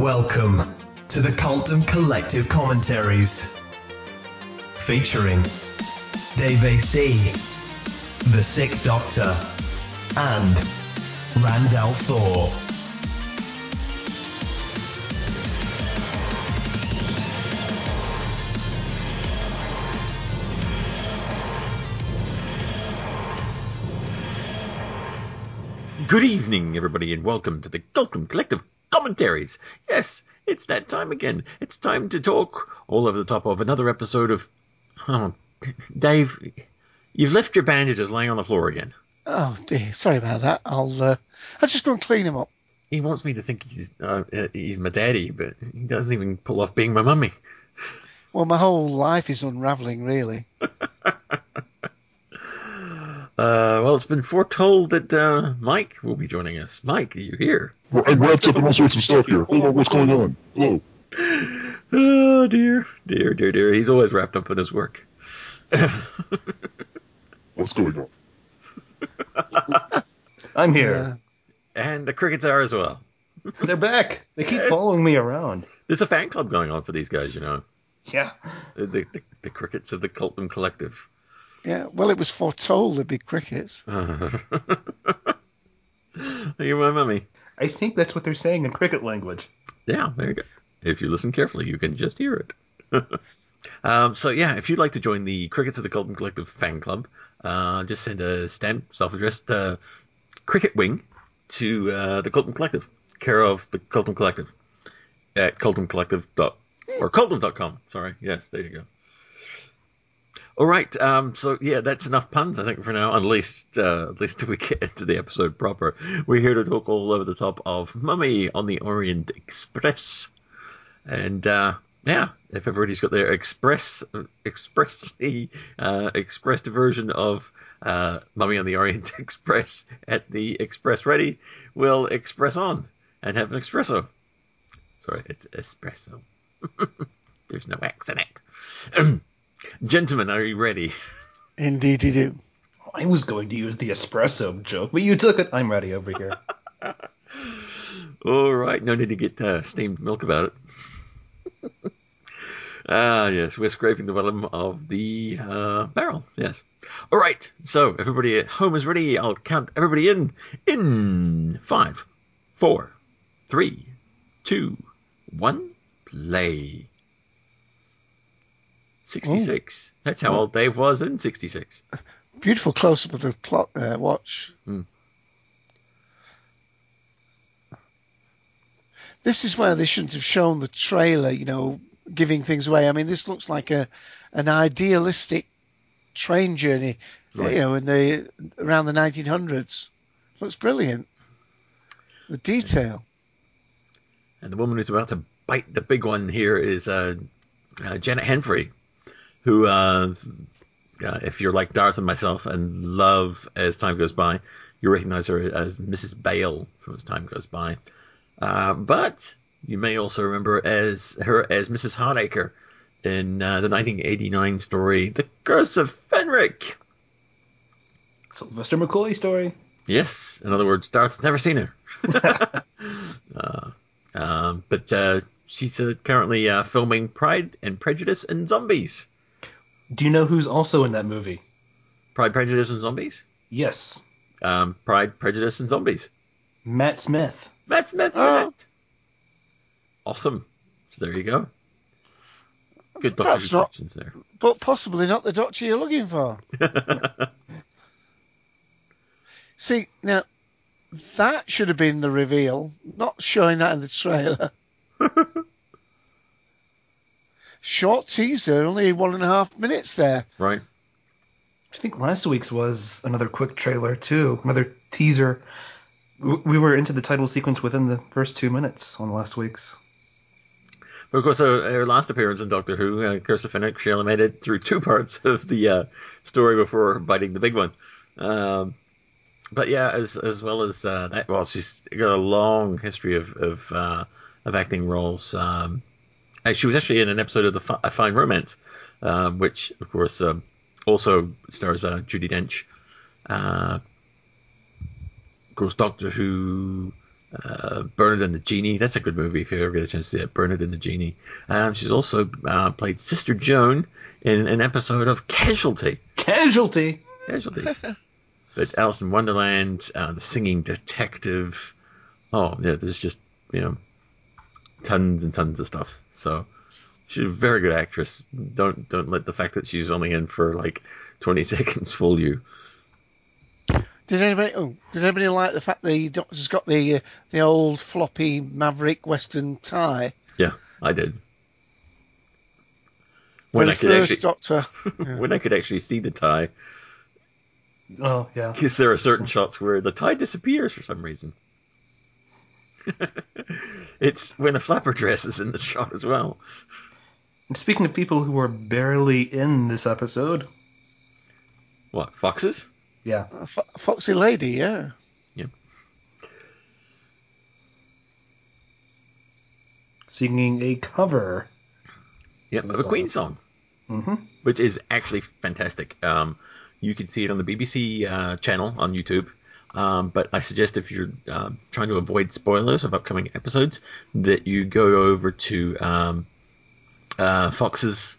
Welcome to the Cultdom Collective Commentaries. Featuring Dave AC, The Sixth Doctor, and Randall Thor. Good evening, everybody, and welcome to the Cultdom Collective Commentaries. Yes, it's that time again. It's time to talk all over the top of another episode of. Oh, Dave, you've left your bandages laying on the floor again. Oh dear, sorry about that. I'll uh, I'll just go and clean them up. He wants me to think he's uh, he's my daddy, but he doesn't even pull off being my mummy. Well, my whole life is unravelling, really. Uh, well, it's been foretold that uh, Mike will be joining us. Mike, are you here? I'm wrapped up in all sorts of stuff here. Oh, Hold on, what's going on? Hello. Oh dear, dear, dear, dear. He's always wrapped up in his work. What's going on? I'm here. Uh, and the crickets are as well. They're back. They keep following me around. There's a fan club going on for these guys, you know. Yeah. The, the, the, the crickets of the Cultdom Collective. Yeah, well, it was foretold there'd be crickets. You're my mummy. I think that's what they're saying in cricket language. Yeah, there you go. If you listen carefully, you can just hear it. um, so yeah, if you'd like to join the Crickets of the Cultdom Collective fan club, uh, just send a stamp, self-addressed uh, cricket wing to uh, the Cultdom Collective, care of the Cultdom Collective at cultdomcollective dot or colton.com. Sorry, yes, there you go. All right, um, so yeah, that's enough puns, I think, for now. Least, uh, till we get into the episode proper. We're here to talk all over the top of Mummy on the Orient Express, and uh, yeah, if everybody's got their express, expressly uh, expressed version of uh, Mummy on the Orient Express at the Express ready, we'll express on and have an espresso. Sorry, it's espresso. There's no X in it. Gentlemen, are you ready? Indeed, you do. I was going to use the espresso joke, but you took it. I'm ready over here. All right, no need to get uh, steamed milk about it. Ah, yes, we're scraping the bottom of the uh, barrel. Yes. All right, so everybody at home is ready. I'll count everybody in in five, four, three, two, one. Play. Sixty-six. That's how old Dave was in '66. Beautiful close up of the clock uh, watch. Hmm. This is where they shouldn't have shown the trailer, you know, giving things away. I mean, this looks like a an idealistic train journey, Right. you know, in the around the 1900s. Looks brilliant. The detail. And the woman who's about to bite the big one here is uh, uh, Janet Henfrey, who, uh, uh, if you're like Darth and myself and love As Time Goes By, you recognize her as Mrs. Bale from As Time Goes By. Uh, but you may also remember as her as Mrs. Hardacre in uh, the 1989 story The Curse of Fenric. Sylvester McCoy story. Yes, in other words, Darth's never seen her. uh, um, but uh, she's uh, currently uh, filming Pride and Prejudice and Zombies. Do you know who's also in that movie? Pride, Prejudice and Zombies. Yes, Um, Pride, Prejudice and Zombies. Matt Smith. Matt Smith's in Oh. it. Awesome. So there you go. Good Doctor That's Who not- there. But possibly not the doctor you're looking for. See, now, that should have been the reveal, not showing that in the trailer. Short teaser, only one and a half minutes there. right. I think last week's was another quick trailer too, another teaser. We were into the title sequence within the first two minutes on last week's. But of course, uh, her last appearance in Doctor Who, uh, Curse of Fenric, she only made it through two parts of the uh, story before biting the big one. Um, but yeah, as as well as uh, that, well, she's got a long history of of, uh, of acting roles. Um, and she was actually in an episode of the Fine Romance, um, which of course um, also stars uh, Judi Dench. Uh, of course, Doctor Who, uh, Bernard and the Genie. That's a good movie if you ever get a chance to see it. Bernard and the Genie. Um, she's also uh, played Sister Joan in an episode of Casualty. Casualty. Casualty. but Alice in Wonderland, uh, the Singing Detective. Oh yeah, there's just you know tons and tons of stuff. So she's a very good actress. Don't don't let the fact that she's only in for like 20 seconds fool you. Did anybody? Oh, did anybody like the fact the doctor's got the uh, the old floppy Maverick Western tie? Yeah, I did. When Very I could first actually, Doctor. when I could actually see the tie, Oh yeah. because there are certain shots where the tie disappears for some reason. it's when a flapper dress is in the shot as well. And speaking of people who are barely in this episode, What foxes? yeah, A fo- foxy lady, yeah. Yeah. Singing a cover. Yep, The of a song. Queen song, hmm which is actually fantastic. Um, you can see it on the BBC uh, channel on YouTube. Um, but I suggest if you're uh, trying to avoid spoilers of upcoming episodes, that you go over to um, uh, Fox's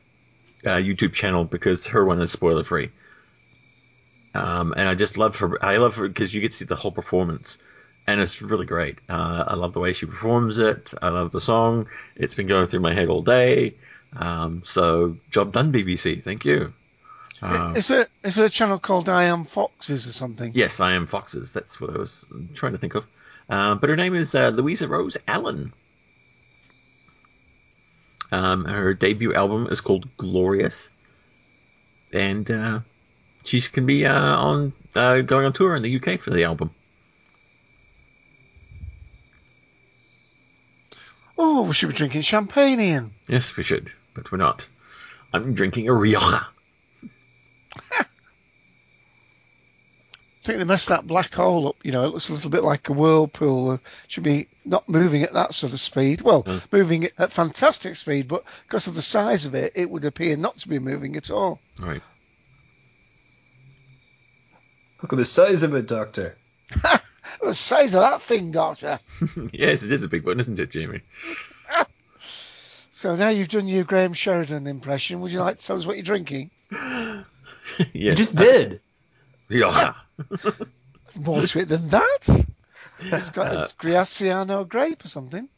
uh, YouTube channel because her one is spoiler free. Um, and I just love her. I love her because you get to see the whole performance, and it's really great. Uh, I love the way she performs it. I love the song. It's been going through my head all day. Um, so job done, BBC. Thank you. Uh, is there is there a channel called I Am Foxes or something? Yes, I am Foxes. That's what I was trying to think of. Uh, but her name is uh, Louisa Rose Allen. Um, her debut album is called Glorious, and uh, going to be uh, on uh, going on tour in the UK for the album. Oh, we should be drinking champagne, Ian. Yes, we should, but we're not. I'm drinking a Rioja. I think they messed that black hole up. You know, it looks a little bit like a whirlpool. It should be not moving at that sort of speed. Well, Mm. moving at fantastic speed, but because of the size of it, it would appear not to be moving at all. All right. Look at the size of it, Doctor. The size of that thing, Doctor. yes, it is a big one, isn't it, Jamie? So now you've done your Graham Sheridan impression. Would you like to tell us what you're drinking? yes. You just did. Rioja. More to it than that. It's got Uh, a Graciano grape or something.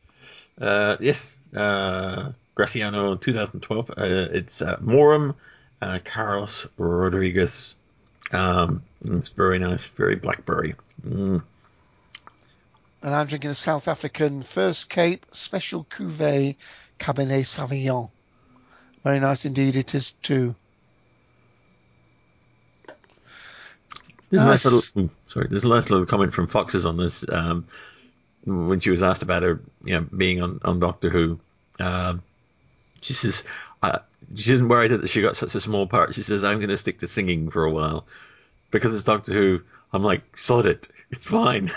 Uh, yes, uh, Graciano 2012. Uh, it's uh, Morum uh, Carlos Rodriguez. Um, it's very nice, very blackberry. Mm. And I'm drinking a South African First Cape Special Cuvée Cabernet Sauvignon. Very nice indeed it is too. There's a nice little, mm, sorry, there's a nice little comment from Foxes on this. Um, when she was asked about her, you know, being on, on Doctor Who, um, she says uh, she isn't worried that she got such a small part. She says, "I'm going to stick to singing for a while because it's Doctor Who." I'm like, sod it, it's fine.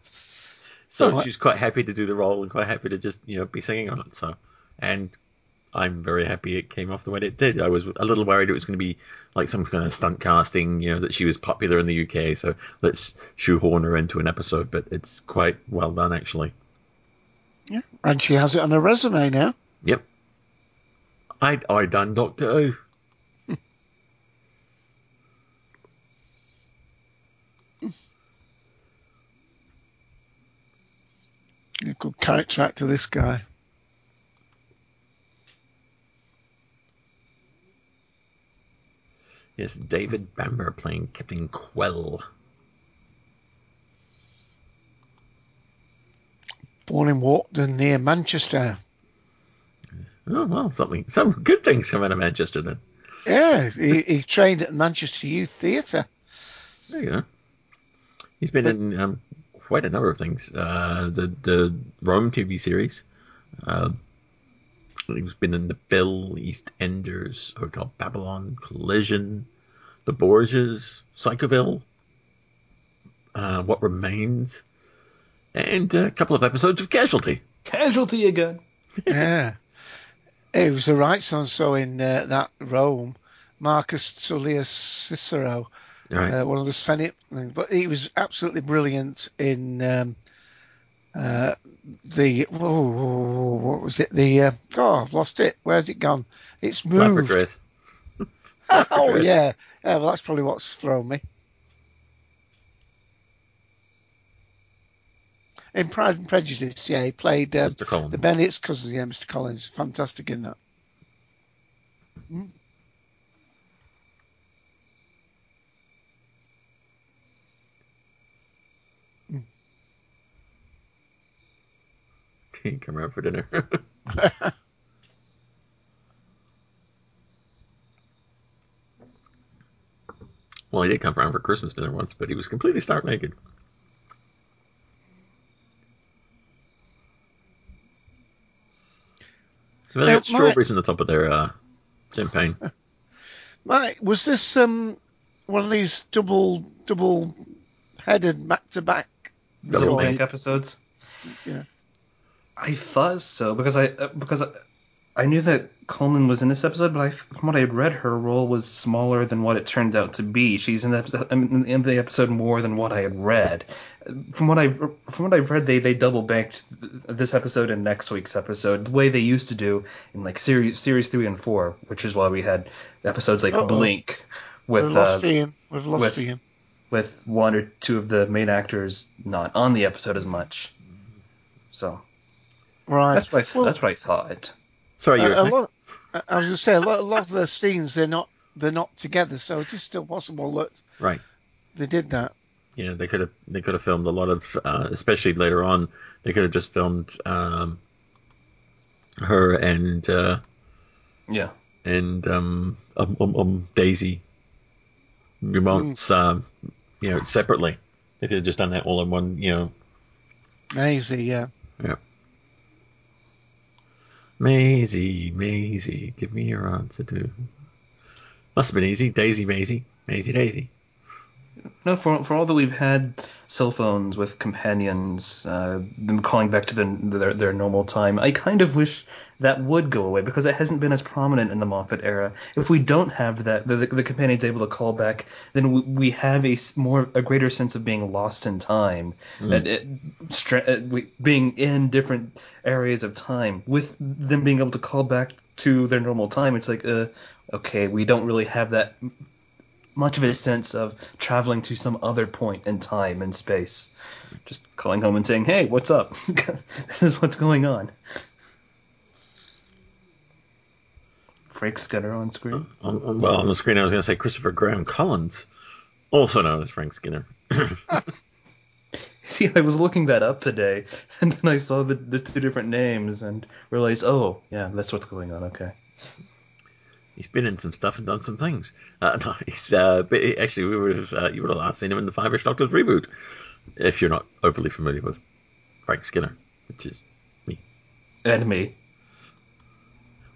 so Oh, she's quite happy to do the role and quite happy to just you know be singing on it. So, and I'm very happy it came off the way it did. I was a little worried it was going to be like some kind of stunt casting, you know, that she was popular in the UK, so let's shoehorn her into an episode. But it's quite well done, actually. Yeah. And she has it on her resume now. Yep. I I done Doctor Who. Good character actor, this guy. Yes, David Bamber playing Captain Quell. Born in Walkden near Manchester. Oh well, something some good things come out of Manchester then. Yeah, he, he trained at Manchester Youth Theatre. There you go. He's been in um, quite a number of things. Uh, the the Rome TV series. Uh, he's been in the Bill, East Enders, Hotel Babylon, Collision, The Borgias, Psychoville, uh, What Remains, and a couple of episodes of Casualty. Casualty again. yeah. It was the right so and so in uh, that Rome, Marcus Tullius Cicero, Right. uh, one of the Senate. But he was absolutely brilliant in um, uh, the oh, what was it? The uh, oh, I've lost it. Where's it gone? It's moved. Chris. oh yeah, yeah. Well, that's probably what's thrown me. In Pride and Prejudice, yeah, he played um, Mr. The Bennett's cousin, yeah, Mr. Collins. Fantastic in that. Mm. He come around for dinner. well, he did come around for Christmas dinner once, but he was completely stark naked. They Now, got my- strawberries in the top of their uh, champagne. Mike, was this um one of these double double headed back to back? Double Double bank. bank episodes. Yeah. I thought so because I uh, because I, I knew that Coleman was in this episode, but I, from what I had read, her role was smaller than what it turned out to be. She's in the episode, in the episode more than what I had read. From what I from what I've read, they they double banked this episode and next week's episode the way they used to do in like series series three and four, which is why we had episodes like Uh-oh. Blink with We've lost uh. We've lost with- with one or two of the main actors not on the episode as much. So Right. that's what I, Well, that's what I thought. Sorry, you were a, a lot, I I was going to say a lot, a lot of the scenes they're not they're not together, so it is still possible that Right. they did that. Yeah, they could have they could have filmed a lot of, uh, especially later on. They could have just filmed um, her and uh, Yeah. and um, um, um, um Daisy remotes, um, you know, separately. They could have just done that all in one, you know. Daisy, yeah. Yeah. Maisie, Maisie, give me your answer to. Must have been easy. Daisy, Maisie, Maisie, Daisy. No, for for all that we've had cell phones with companions, uh, them calling back to their, their their normal time, I kind of wish that would go away because it hasn't been as prominent in the Moffat era. If we don't have that, the, the, the companion's able to call back, then we, we have a more a greater sense of being lost in time, and it, stra- uh, we, being in different areas of time. With them being able to call back to their normal time, it's like, uh, okay, we don't really have that much of a sense of traveling to some other point in time and space. Just calling home and saying, "Hey, what's up? this is what's going on." Frank Skinner on screen. On, on- well, on the screen, I was going to say Christopher Graham Collins, also known as Frank Skinner. See, I was looking that up today, and then I saw the, the two different names and realized, oh, yeah, that's what's going on. Okay. He's been in some stuff and done some things. Uh, no, he's uh, but actually we would have uh, you would have last seen him in the Five-ish Doctors reboot, if you're not overly familiar with Frank Skinner, which is me. And me.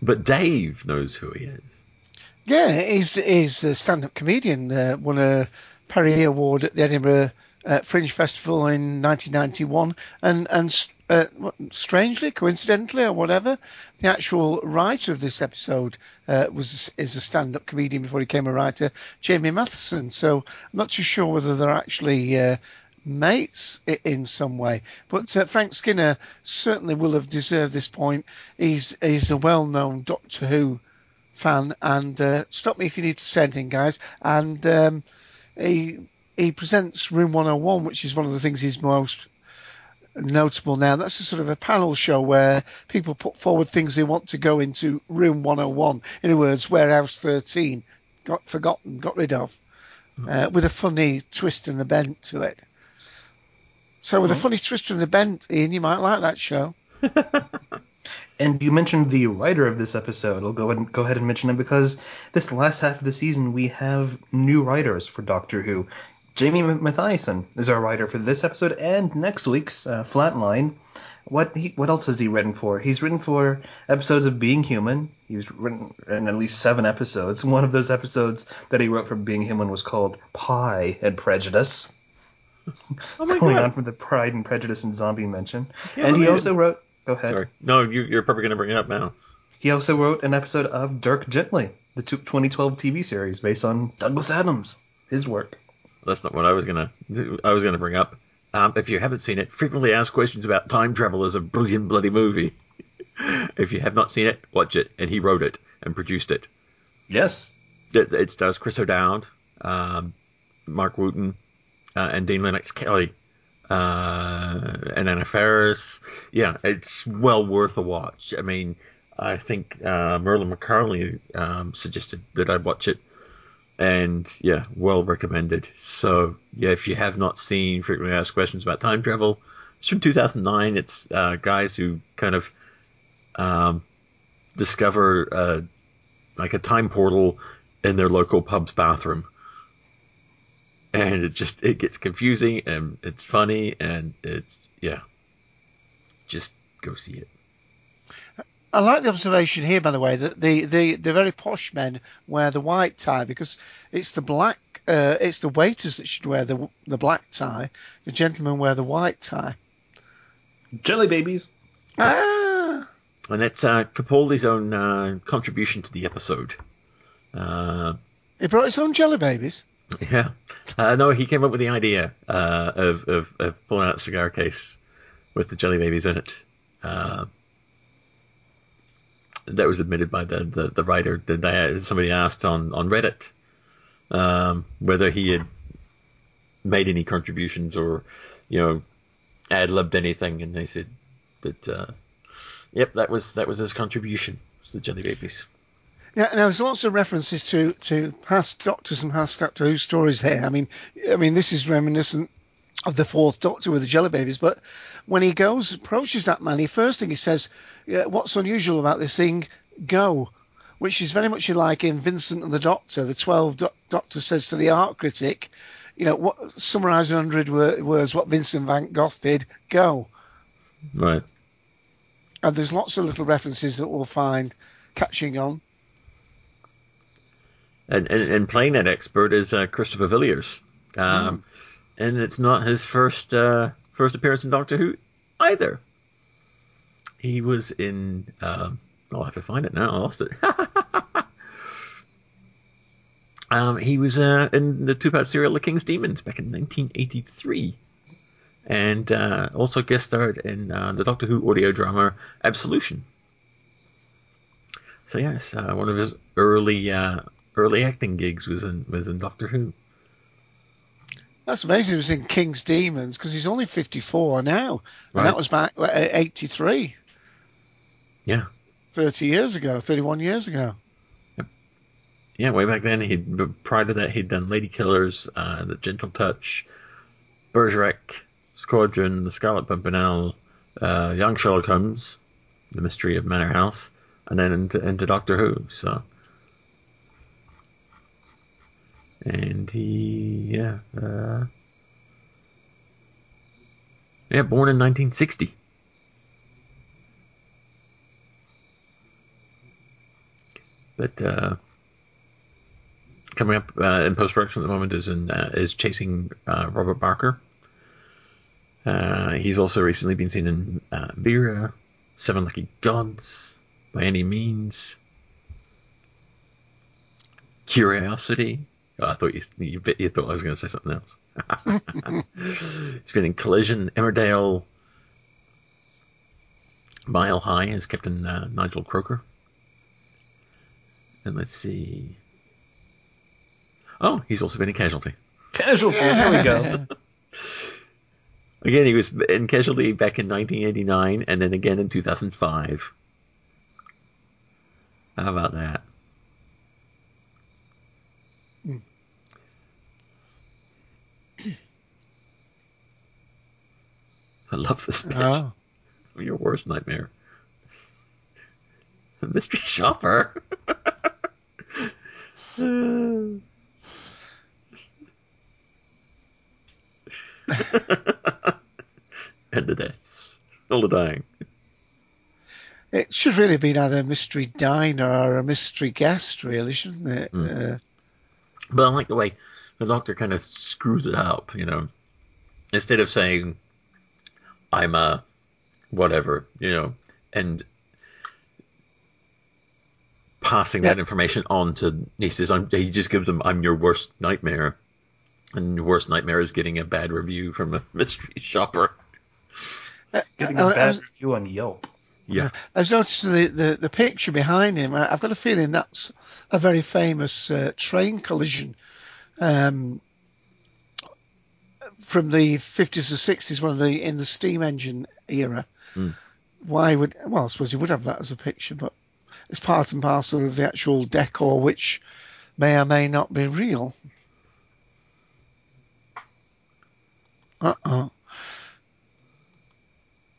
But Dave knows who he is. Yeah, he's he's a stand-up comedian. Uh, won a Perrier Award at the Edinburgh uh, Fringe Festival in 1991, and and uh, strangely, coincidentally, or whatever, the actual writer of this episode uh, was is a stand-up comedian before he became a writer, Jamie Mathieson. So I'm not too sure whether they're actually. Uh, mates in some way. But uh, Frank Skinner certainly will have deserved this point. He's he's a well-known Doctor Who fan, and uh, stop me if you need to say anything, guys. And um, he he presents Room 101, which is one of the things he's most notable now. That's a sort of a panel show where people put forward things they want to go into Room 101. In other words, Warehouse 13 got forgotten, got rid of, uh, with a funny twist and a bent to it. So with a funny twist and a bent, Ian, you might like that show. And you mentioned the writer of this episode. I'll go ahead and go ahead and mention him because this last half of the season we have new writers for Doctor Who. Jamie Mathieson is our writer for this episode and next week's uh, Flatline. What he, what else has he written for? He's written for episodes of Being Human. He's written in at least seven episodes. One of those episodes that he wrote for Being Human was called Pie and Prejudice. Oh my Going God. on from the Pride and Prejudice and Zombie mention. Yeah, and he but- also wrote. Go ahead. Sorry. No, you, you're probably going to bring it up now. He also wrote an episode of Dirk Gently, the 2012 TV series based on Douglas Adams, his work. That's not what I was gonna. I was gonna bring up. Um, if you haven't seen it, frequently asked questions about time travel is a brilliant bloody movie. if you have not seen it, watch it. And he wrote it and produced it. Yes. It, it stars Chris O'Dowd, um, Marc Wootton, uh, and Dean Lennox Kelly, uh, and Anna Faris. Yeah, it's well worth a watch. I mean, I think uh, Merlin McCarley um, suggested that I watch it, and yeah, well recommended. So yeah, if you have not seen frequently asked questions about time travel, it's from 2009. It's uh, guys who kind of um, discover uh, like a time portal in their local pub's bathroom. And it just it gets confusing and it's funny and it's yeah. Just go see it. I like the observation here, by the way, that the, the, the very posh men wear the white tie because it's the black, uh, it's the waiters that should wear the the black tie. The gentlemen wear the white tie. Jelly babies. Ah, And it's uh, Capaldi's own uh, contribution to the episode. Uh, he brought his own jelly babies. yeah. Uh, no, he came up with the idea uh, of, of, of pulling out a cigar case with the jelly babies in it. That was admitted by the, the, the writer. That they, somebody asked on, on Reddit um, whether he had made any contributions or, you know, ad libbed anything, and they said that, uh, yep, that was that was his contribution. Was the jelly babies. Yeah, now there's lots of references to, to past Doctors and past Doctor Who stories here. I mean, I mean this is reminiscent of the Fourth Doctor with the Jelly Babies. But when he goes approaches that man, he first thing he says, yeah, "What's unusual about this thing? Go." Which is very much like in Vincent and the Doctor. The Twelve doc- Doctor says to the art critic, "You know, what summarize in hundred wor- words what Vincent Van Gogh did? Go." Right. And there's lots of little references that we'll find catching on. and, and, and playing that expert is uh, Christopher Villiers, um, and it's not his first uh, first appearance in Doctor Who either. He was in. Um, I'll have to find it now. I lost it. um, he was uh, in the two-part serial *The King's Demons* back in 1983, and uh, also guest starred in uh, the Doctor Who audio drama *Absolution*. So yes, uh, one of his early uh, early acting gigs was in was in Doctor Who. That's amazing. He was in King's Demons because he's only 54 now. And that was back uh, 83, Yeah, 30 years ago, 31 years ago. yeah. Way back then, he prior to that he'd done Lady Killers, uh, The Gentle Touch, Bergerac, Squadron, The Scarlet Pimpernel, uh, Young Sherlock Holmes, The Mystery of Manor House, and then into, into Doctor Who. So, and he yeah uh, yeah born in 1960. But uh, coming up uh, in post production at the moment is in uh, is chasing uh, Robert Barker. Uh, he's also recently been seen in uh, Vera, Seven Lucky Gods, by any means. Curiosity. Oh, I thought you you, bet you thought I was going to say something else. it's been in Collision, Emmerdale, Mile High as Captain uh, Nigel Croker. And let's see. Oh, he's also been in Casualty. Casualty. There we go. Again, he was in Casualty back in 1989 and then again in 2005. How about that? I love this bit. Oh. Your worst nightmare. Mystery shopper. and the deaths. All the dying. It should really have been either a mystery diner or a mystery guest, really, shouldn't it? Mm. Uh, But I like the way the doctor kind of screws it up, you know. Instead of saying, I'm a whatever, you know, and passing that information on to, he says, I'm, he just gives them, I'm your worst nightmare. And your worst nightmare is getting a bad review from a mystery shopper. Getting I- a I bad was- review on Yelp. Yeah. I was noticing the, the, the picture behind him. I, I've got a feeling that's a very famous uh, train collision um, from the 50s or 60s, one of the in the steam engine era. Hmm. Why would well? I suppose you would have that as a picture, but it's part and parcel of the actual decor, which may or may not be real. Uh oh.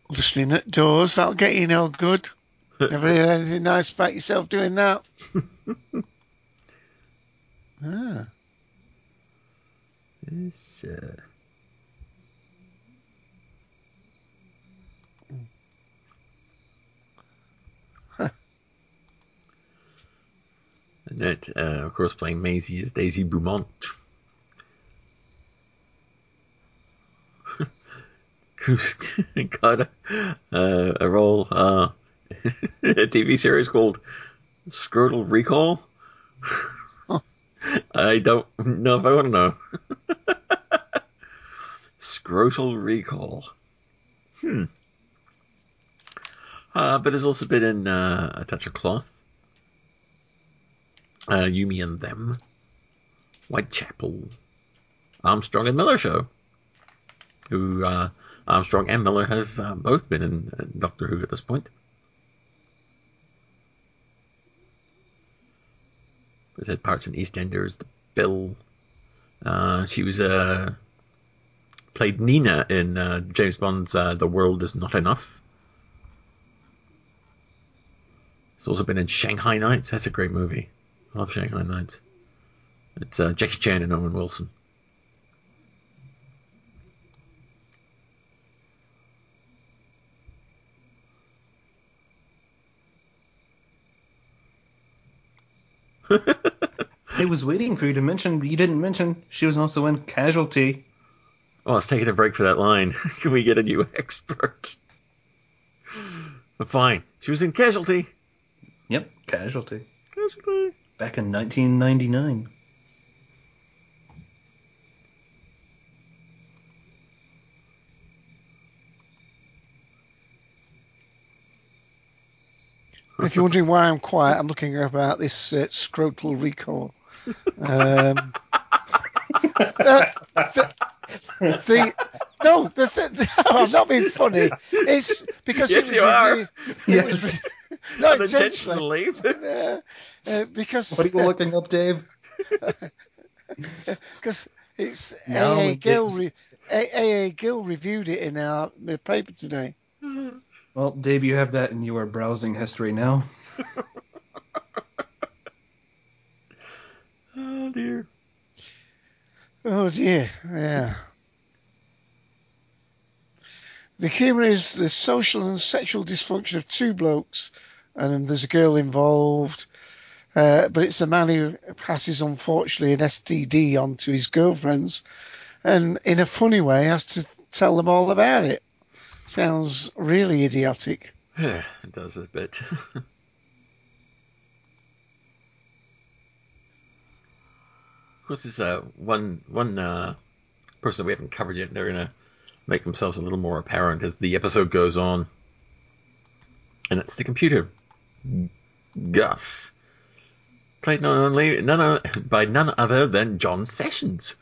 Listening at doors, that'll get you no good. Never hear anything nice about yourself doing that. ah. Uh... Annette, uh, of course, playing Maisie is Daisy Beaumont. Who's got a, uh, a role, uh, a TV series called Scrotal Recall? I don't know if I want to know. Scrotal Recall. Hmm. Uh, but has also been in uh, A Touch of Cloth, uh, Yumi and Them, Whitechapel, Armstrong and Miller Show, who uh, Armstrong and Miller have uh, both been in uh, Doctor Who at this point. They've had parts in EastEnders, The Bill. Uh, she was uh, played Nina in uh, James Bond's The World Is Not Enough. It's also been in Shanghai Nights. That's a great movie. I love Shanghai Nights. It's uh, Jackie Chan and Owen Wilson. I was waiting for you to mention, but you didn't mention she was also in Casualty. Oh, let's take a break for that line. Can we get a new expert? Fine. She was in Casualty. Yep, Casualty. Casualty. Back in 1999. If you're wondering why I'm quiet, I'm looking about this uh, scrotal recall. Um, uh, the, the, no, the, the, no, I'm not being funny. It's because Yes, it was you are. reviewed- it was Yes. re- not intentionally. Unintentionally. Uh, uh, because What are you looking up, Dave? because it's No, AA it Gill is- re, AA Gill reviewed it in our the paper today. Well, Dave, you have that in your browsing history now. oh dear. Oh dear, yeah. The humour is the social and sexual dysfunction of two blokes, and there's a girl involved. Uh, but it's the man who passes, unfortunately, an STD on to his girlfriends, and in a funny way has to tell them all about it. Sounds really idiotic. Yeah, it does a bit. of course, there's uh, one one uh, person we haven't covered yet. They're gonna make themselves a little more apparent as the episode goes on, and it's the computer, Gus, played not only none by none other than John Sessions.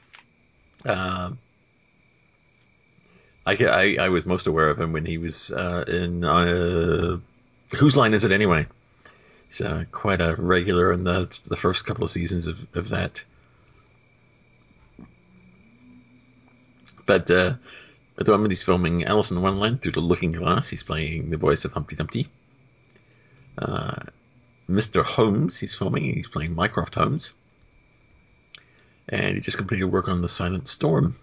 Um, I, I, I was most aware of him when he was uh, in uh, whose line is it anyway? He's uh, quite a regular in the the first couple of seasons of, of that. But uh, at the moment he's filming Alice in Wonderland through the Looking Glass. He's playing the voice of Humpty Dumpty. Uh, Mr. Holmes. He's filming. He's playing Mycroft Holmes, and he just completed work on The Silent Storm.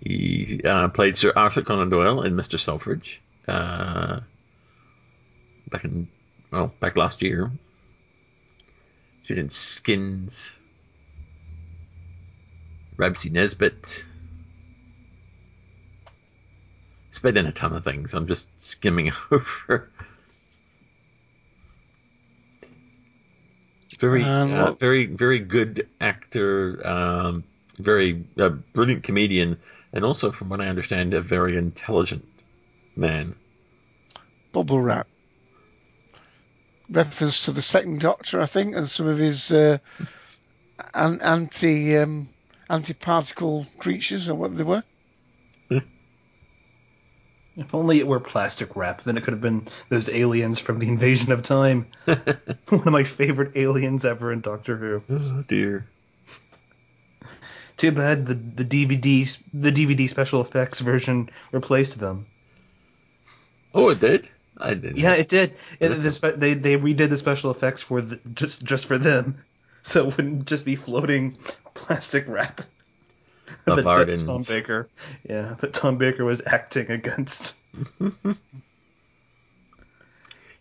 He uh, played Sir Arthur Conan Doyle in Mr. Selfridge uh, back in well back last year. He's been in Skins, Ramsey Nesbitt. He's been in a ton of things. I'm just skimming over. Very, Um, uh, very, very good actor. Um, very uh, brilliant comedian, and also, from what I understand, a very intelligent man. Bubble wrap. Reference to the second Doctor, I think, and some of his uh, an- anti um, anti-particle creatures, or what they were. If only it were plastic wrap, then it could have been those aliens from the Invasion of Time. One of my favorite aliens ever in Doctor Who. Oh dear. Too bad the the DVD the DVD special effects version replaced them. Oh, it did. I didn't. Yeah, it did. It, they they redid the special effects for the, just just for them, so it wouldn't just be floating plastic wrap. The that, that Vardans. Tom Baker, yeah, that Tom Baker was acting against.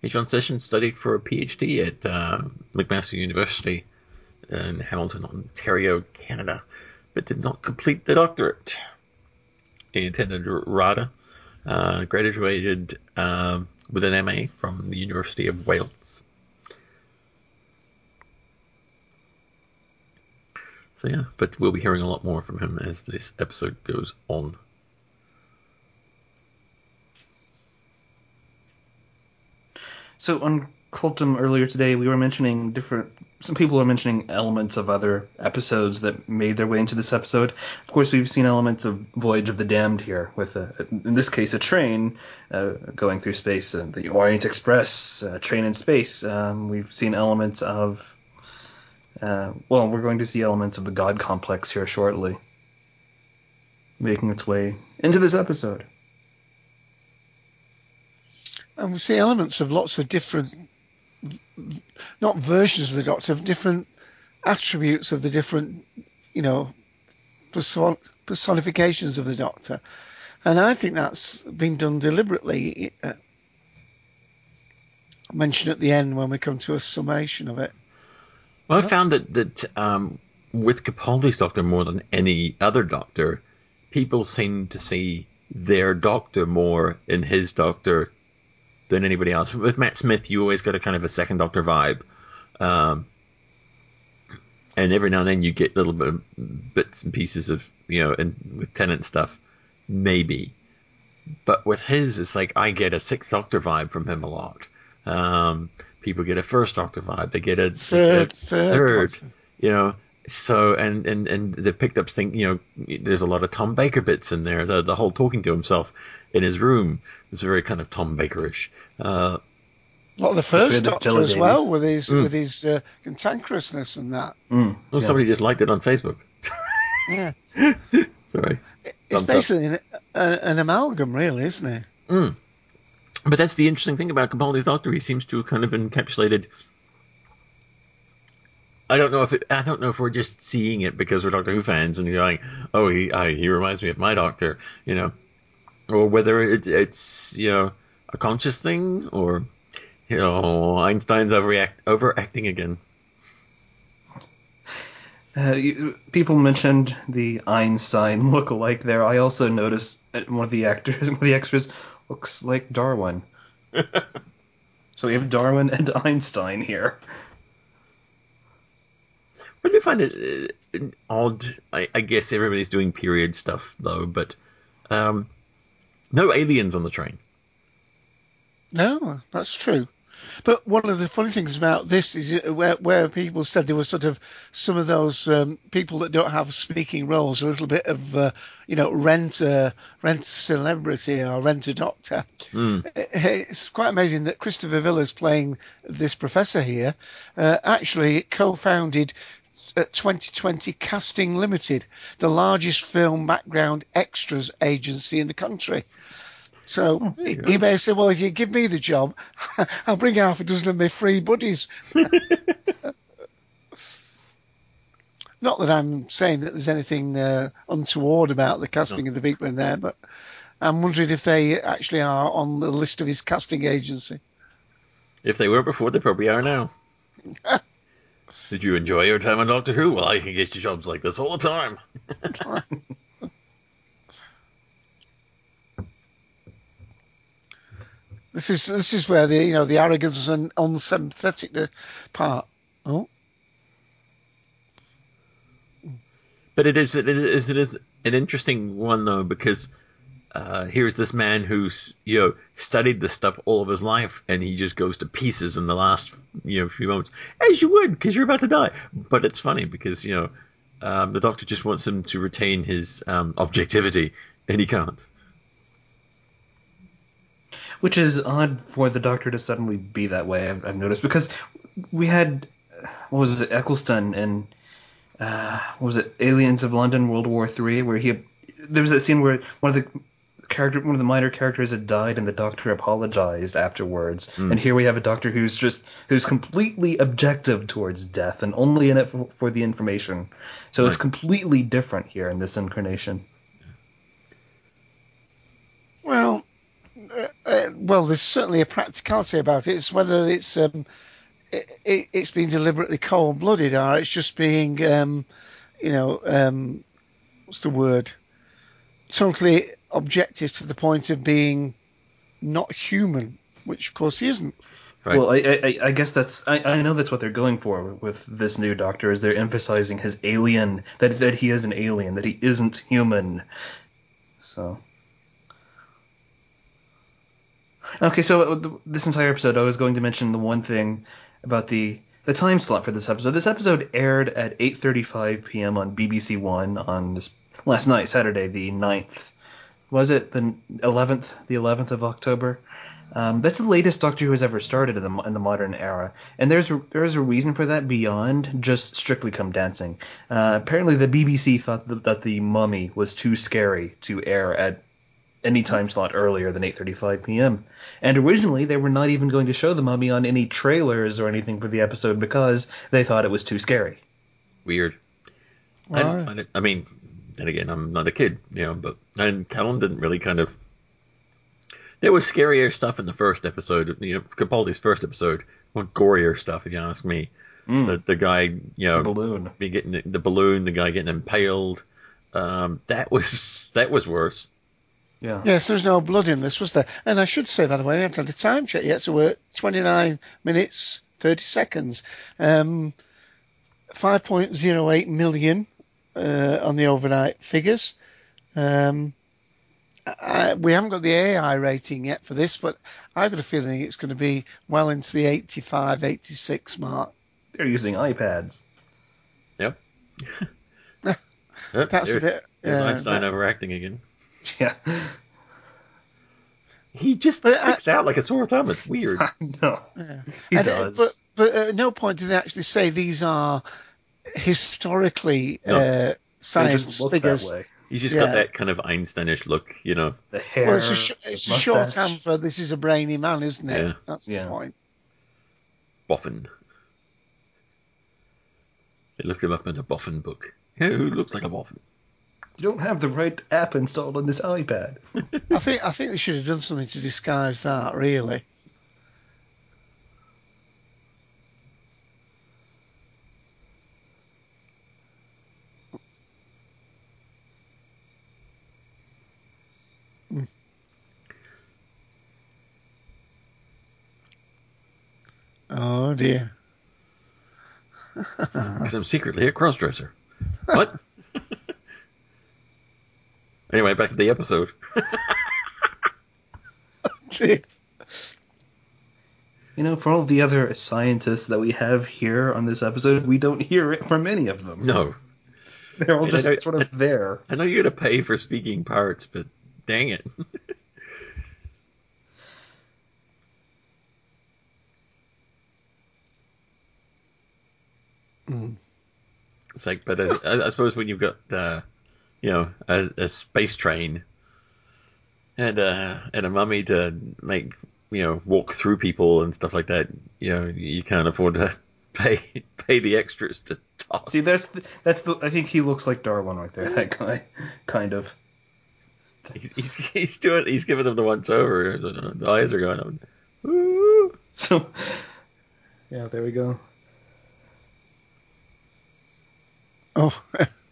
He transitioned, studied for a PhD at uh, McMaster University in Hamilton, Ontario, Canada, but did not complete the doctorate. He attended RADA, uh, graduated um, with an MA from the University of Wales. So yeah, but we'll be hearing a lot more from him as this episode goes on. So on Cultdom earlier today, we were mentioning different. Some people are mentioning elements of other episodes that made their way into this episode. Of course, we've seen elements of Voyage of the Damned here, with a, in this case a train uh, going through space, uh, the Orient Express, uh, train in space. Um, we've seen elements of. Uh, well, we're going to see elements of the God complex here shortly, making its way into this episode. And we see elements of lots of different, not versions of the Doctor, different attributes of the different, you know, person- personifications of the Doctor. And I think that's been done deliberately. Uh, mentioned at the end when we come to a summation of it. Well, I found that that um, with Capaldi's Doctor more than any other Doctor, people seem to see their Doctor more in his Doctor than anybody else. With Matt Smith, you always get a kind of a second Doctor vibe, um, and every now and then you get little bit bits and pieces of you know, and with Tennant stuff, maybe. But with his, it's like I get a sixth Doctor vibe from him a lot. Um, people get a first Doctor vibe. They get a Third, a third, third Doctor. you know so and and and the picked up thing you know there's a lot of tom baker bits in there the the whole talking to himself in his room is very kind of tom bakerish uh A lot of the first Doctor as well, with his Mm. with his uh, cantankerousness and that. Mm, well, yeah. somebody just liked it on facebook Yeah, sorry it's Thumbs basically an, a, an amalgam, really, isn't it? Mm. But that's the interesting thing about Capaldi's Doctor. He seems to have kind of encapsulated. I don't know if it, I don't know if we're just seeing it because we're Doctor Who fans and you're going, oh, he I, he reminds me of my Doctor, you know, or whether it, it's you know a conscious thing or you know Einstein's overreact overacting again. Uh, you, people mentioned the Einstein look-alike there. I also noticed one of the actors, one of the extras, looks like Darwin. so we have Darwin and Einstein here. I do find it uh, odd. I, I guess everybody's doing period stuff though, but um, no aliens on the train. No, that's true. But one of the funny things about this is uh, where, where people said there were sort of some of those um, people that don't have speaking roles, a little bit of, uh, you know, rent a, rent celebrity or rent a doctor. Mm. It's quite amazing that Christopher Villiers playing this professor here uh, actually co-founded at 2020 Casting Limited, the largest film background extras agency in the country. So he, he may say, "Well, if you give me the job, I'll bring half a dozen of my free buddies." Not that I'm saying that there's anything uh, untoward about the casting of the people in there, but I'm wondering if they actually are on the list of his casting agency. If they were before, they probably are now. Did you enjoy your time on Doctor Who? Well, I can get you jobs like this all the time. This is this is where the you know the arrogance and unsympathetic part. Oh, But it is it is it is an interesting one though because uh, here's this man who's you know studied this stuff all of his life and he just goes to pieces in the last you know few moments as you would because you're about to die. But it's funny because you know um, the doctor just wants him to retain his um, objectivity and he can't. Which is odd for the Doctor to suddenly be that way. I've, I've noticed because we had what was it Eccleston and uh, what was it Aliens of London World War Three where he there was that scene where one of the character one of the minor characters had died and the Doctor apologized afterwards. Mm. And here we have a Doctor who's just who's completely objective towards death and only in it for, for the information. So it's completely different here in this incarnation. well, uh, uh, well, there's certainly a practicality about it. It's whether it's um, it, it, it's been deliberately cold-blooded or it's just being, um, you know, um, what's the word? Totally objective to the point of being not human, which of course he isn't. Right. Well, I, I, I guess that's I, I know that's what they're going for with this new Doctor is they're emphasizing his alien that that he is an alien that he isn't human. So. Okay, so uh, this entire episode, I was going to mention the one thing about the the time slot for this episode. This episode aired at 8:35 p.m. on BBC One on this last night, Saturday, the 9th. Was it the 11th? The 11th of October. Um, that's the latest Doctor Who has ever started in the, in the modern era, and there's there's a reason for that beyond just Strictly Come Dancing. Uh, apparently, the BBC thought that the Mummy was too scary to air at any time slot earlier than 8:35 p.m. And originally, they were not even going to show the Mummy on any trailers or anything for the episode because they thought it was too scary. Weird. I, didn't Right. find it, I mean, then again, I'm not a kid, you know, but and Callum didn't really kind of. There was scarier stuff in the first episode, you know, Capaldi's first episode. More gorier stuff, if you ask me. The, the guy, you know, The balloon. be getting the balloon, the guy getting impaled. Um, that was that was worse. Yeah. Yes, there was no blood in this, was there? And I should say, by the way, I haven't had a time check yet, so we're at 29 minutes, 30 seconds. Um, 5.08 million uh, on the overnight figures. Um, I, we haven't got the AI rating yet for this, but I've got a feeling it's going to be well into the 85, 86 mark. They're using iPads. Yep. That's Yep, a there's, there's uh, Einstein that- overacting again. Yeah. He just But I- sticks out like a sore thumb. It's weird. I no. He And, uh, does. But, but at no point did they actually say these are historically No. uh, science just look figures. that way. He's just Yeah. got that kind of Einsteinish look, you know. The hair. Well, it's a, sh- the it's a mustache. shorthand for this is a brainy man, isn't it? Yeah. That's Yeah. the point. Boffin. They looked him up in a Boffin book. Yeah, who looks like a Boffin? You don't have the right app installed on this iPad. I think I think they should have done something to disguise that. Really. Hmm. Oh dear. Because I'm secretly a crossdresser. What? Anyway, back to the episode. You know, for all the other scientists that we have here on this episode, we don't hear it from any of them. No. They're all just know- sort of there. I know you gotta pay for speaking parts, but dang it. It's like, but I, I suppose when you've got, uh, you know, a, a space train, and uh, and a mummy to make you know walk through people and stuff like that. You know, you can't afford to pay pay the extras to talk. See, that's the, that's the. I think he looks like Darwin right there. That guy, kind of. He's, he's, he's doing he's giving them the once over. The eyes are going on. Woo! So, yeah, there we go. Oh.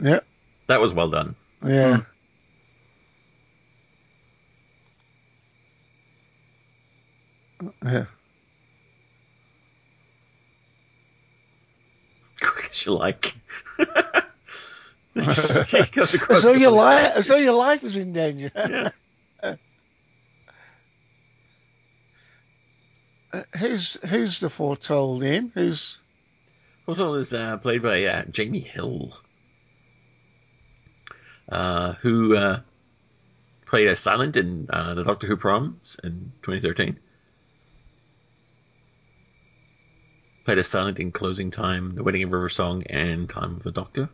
yeah. That was well done. Yeah. Yeah. Quick as you like. Just- he goes across As though the your life, as though your life was in danger. Yeah. Uh, who's who's the foretold in? Who's Also, is uh, played by uh, Jamie Hill, who uh, played as Silent in uh, the Doctor Who proms in 2013. Played as Silent in Closing Time, The Wedding of River Song, and Time of the Doctor.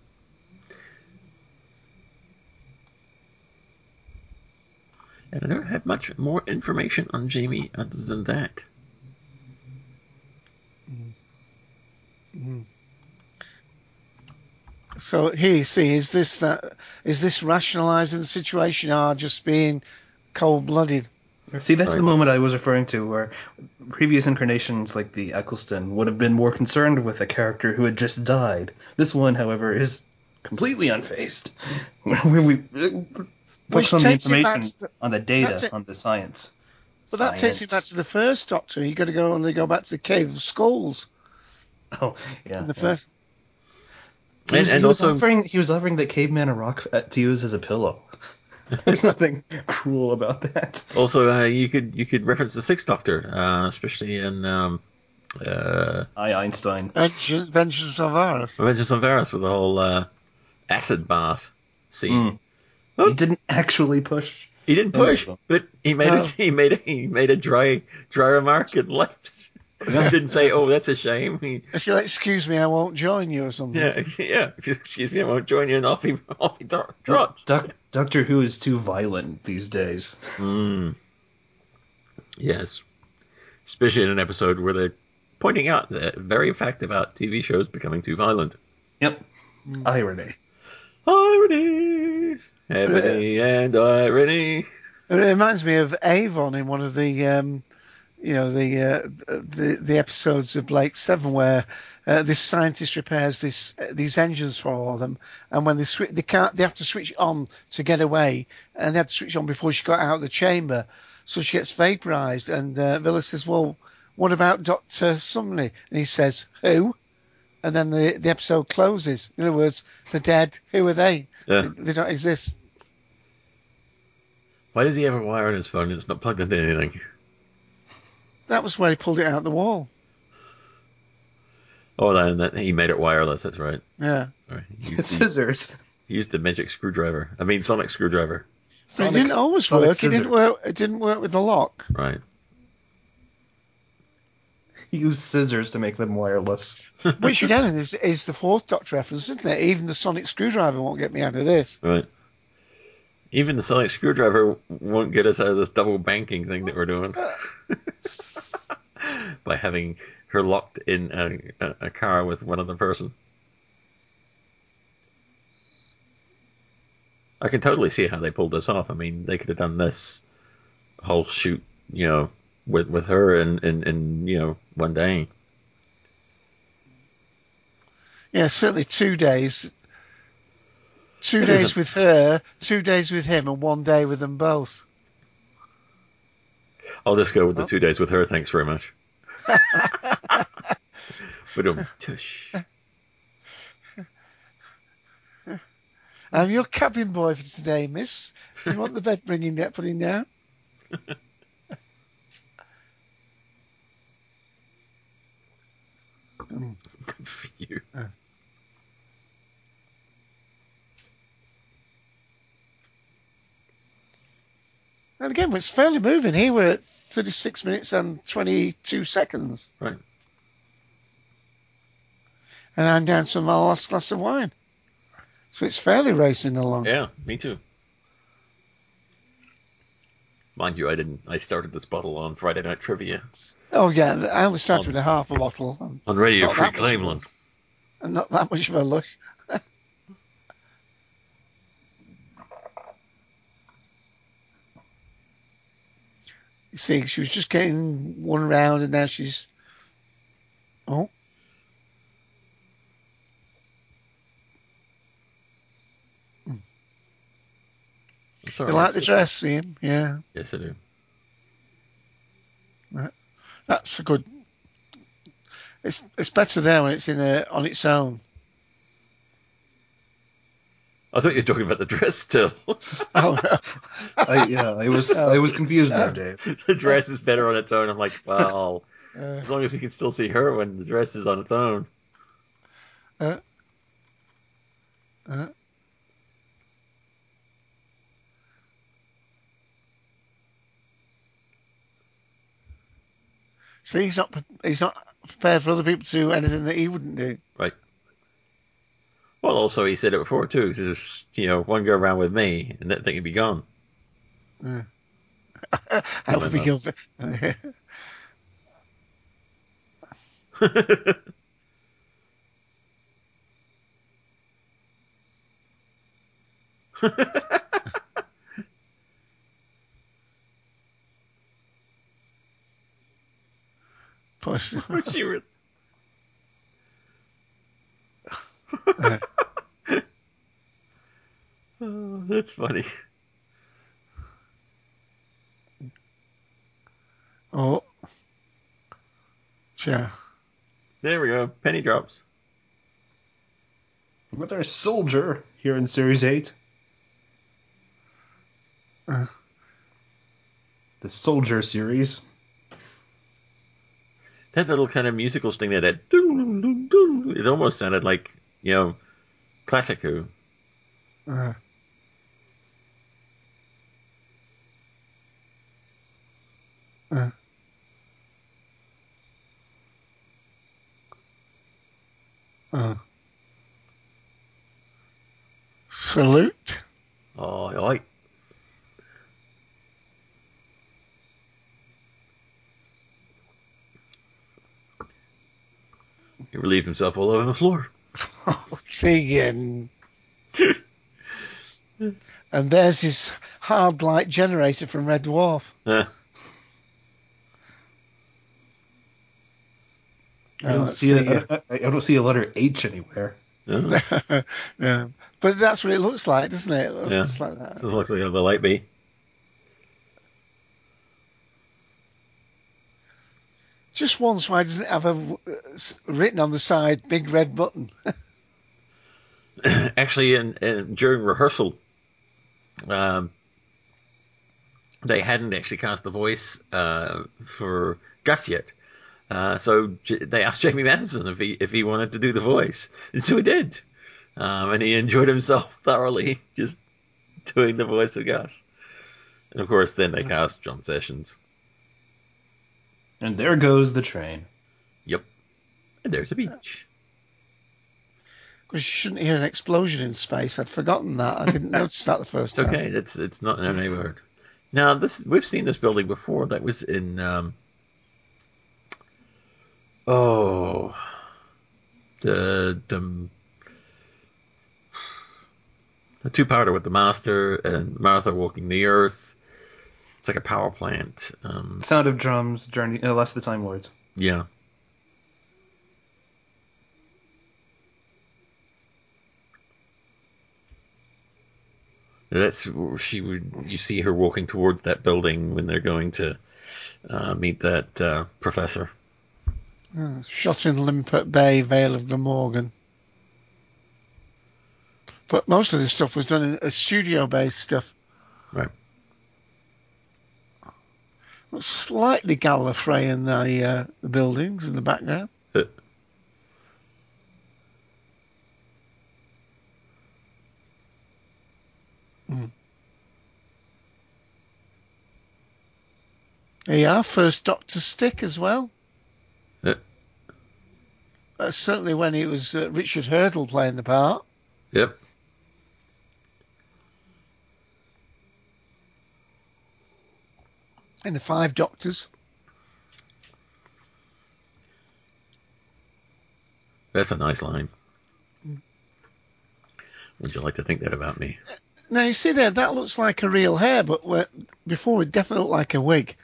And I don't have much more information on Jamie other than that. So here you see is this that is this rationalising the situation or just being cold blooded? See, that's the moment I was referring to, where previous incarnations like the Eccleston would have been more concerned with a character who had just died. This one, however, is completely unfazed. We focus on the takes you back information, the- on the data, on the science. But that takes you back to the first Doctor. You got to go and they go back to the Cave of Skulls Oh, yeah. in the yeah. first. He And, was, and he was also, offering he was offering the caveman a rock uh, to use as a pillow. There's nothing cruel about that. Also, uh, you could you could reference the Sixth Doctor, uh, especially in um, uh, I Einstein. Vengeance, Vengeance of Varos. Vengeance on Varos with the whole uh, acid bath scene. Mm. He didn't actually push. He didn't push, No. but he made No. it. He made a he made a dry dry remark and left. Yeah. didn't say, "Oh, that's a shame." He, If you'll excuse me, I won't join you or something. yeah, yeah. If you excuse me, I won't join you. And off he off he dro- drops. Doc, Doctor Who is too violent these days. Mm. Yes, especially in an episode where they're pointing out the very fact about TV shows becoming too violent. Yep. Hmm. Irony. Irony, ebony, and irony. It reminds me of Avon in one of the, um, you know, the, uh, the the episodes of Blake Seven where uh, this scientist repairs this uh, these engines for all of them, and when they switch, they can't, they have to switch on to get away, and they had to switch on before she got out of the chamber, so she gets vaporized, and uh, Vila says, "Well, what about Doctor Sumley?" And he says, "Who?" And then the the episode closes. In other words, the dead. Who are they? Yeah. They, they don't exist. Why does he have a wire on his phone and it's not plugged into anything? That was where he pulled it out of the wall. Oh, and that he made it wireless. That's right. Yeah. Right. Used, Scissors. he used the magic screwdriver. I mean, sonic screwdriver. So it didn't always sonic work. It didn't work. It didn't work with the lock. Right. Use scissors to make them wireless. Which again is, is the fourth Doctor reference, isn't it? Even the sonic screwdriver won't get me out of this. Right. Even the sonic screwdriver won't get us out of this double banking thing that we're doing. By having her locked in a, a, a car with one other person. I can totally see how they pulled this off. I mean, they could have done this whole shoot, you know, with with her in, in, in you know, one day. Yeah, certainly two days. Two days with her, two days with him, and one day with them both. I'll just go with the two days with her. Thanks very much. but um, tush. I'm your cabin boy for today, miss. You want the bed bringing that putting down? Good for you. And again, it's fairly moving. Here we're at 36 minutes and 22 seconds. Right. and I'm down to my last glass of wine. So it's fairly racing along. Yeah, me too. Mind you, I didn't. I started this bottle on Friday Night Trivia Oh yeah, I only started with a half a bottle. on Radio Free that much of a- Claimland. and Not that much of a lush. See, she was just getting one round, and now she's. Oh, hmm. It's you like the dress, Ian? Yeah, Yes, I do. Right. That's a good. It's it's better there when it's in a, on its own. I thought you were talking about the dress still. Oh no. I, yeah, I was I was confused there, Dave. the dress is better on its own. I'm like, well, Uh, as long as we can still see her when the dress is on its own. uh, uh. So he's not he's not prepared for other people to do anything that he wouldn't do. Right. Well, also he said it before too. He says, you know, one go around with me, and that thing would be gone. How would we go? for- Plus, oh, that's funny. oh, yeah. There we go. Penny drops. With our soldier here in Series 8. Uh. The Soldier series. That little kind of musical sting there, that it almost sounded like, you know, classic Who. Uh, uh. Uh. Salute. Oh, oi. He relieved himself all over the floor. Oh, singing. and there's his hard light generator from Red Dwarf. Uh, I don't, Oh, see it's a, I, I don't see a letter H anywhere. uh, yeah. But that's what it looks like, doesn't it? It looks Yeah. just like that. so it looks like the light bee. Just once, why doesn't it have a uh, written on the side big red button? Actually, in, in during rehearsal, um, they hadn't actually cast the voice uh, for Gus yet. Uh, so J- they asked Jamie Mathieson if he if he wanted to do the voice, and so he did. Um, and he enjoyed himself thoroughly just doing the voice of Gus. And of course, then they cast John Sessions. And there goes the train. Yep. And there's a beach. Because you shouldn't hear an explosion in space. I'd forgotten that. I didn't notice that the first time. okay. It's it's not in our neighborhood. Now this we've seen this building before. That was in um, oh the the the two powder with the master and Martha walking the earth. It's like a power plant. Um, Sound of drums, journey, uh, less of the Time Lords. yeah. That's she would. You see her walking towards that building when they're going to uh, meet that uh, professor. Uh, shot in Limpert Bay, Vale of Glamorgan. But most of this stuff was done in uh, studio-based stuff. Right. Looks slightly Gallifrey in the, uh, the buildings in the background. Uh, There you are, first Doctor stick as well. uh, uh, certainly when it was uh, Richard Hurndall playing the part. Yep. In the Five Doctors. That's a nice line. Would you like to think that about me? Now you see there, that looks like a real hair, but before it definitely looked like a wig,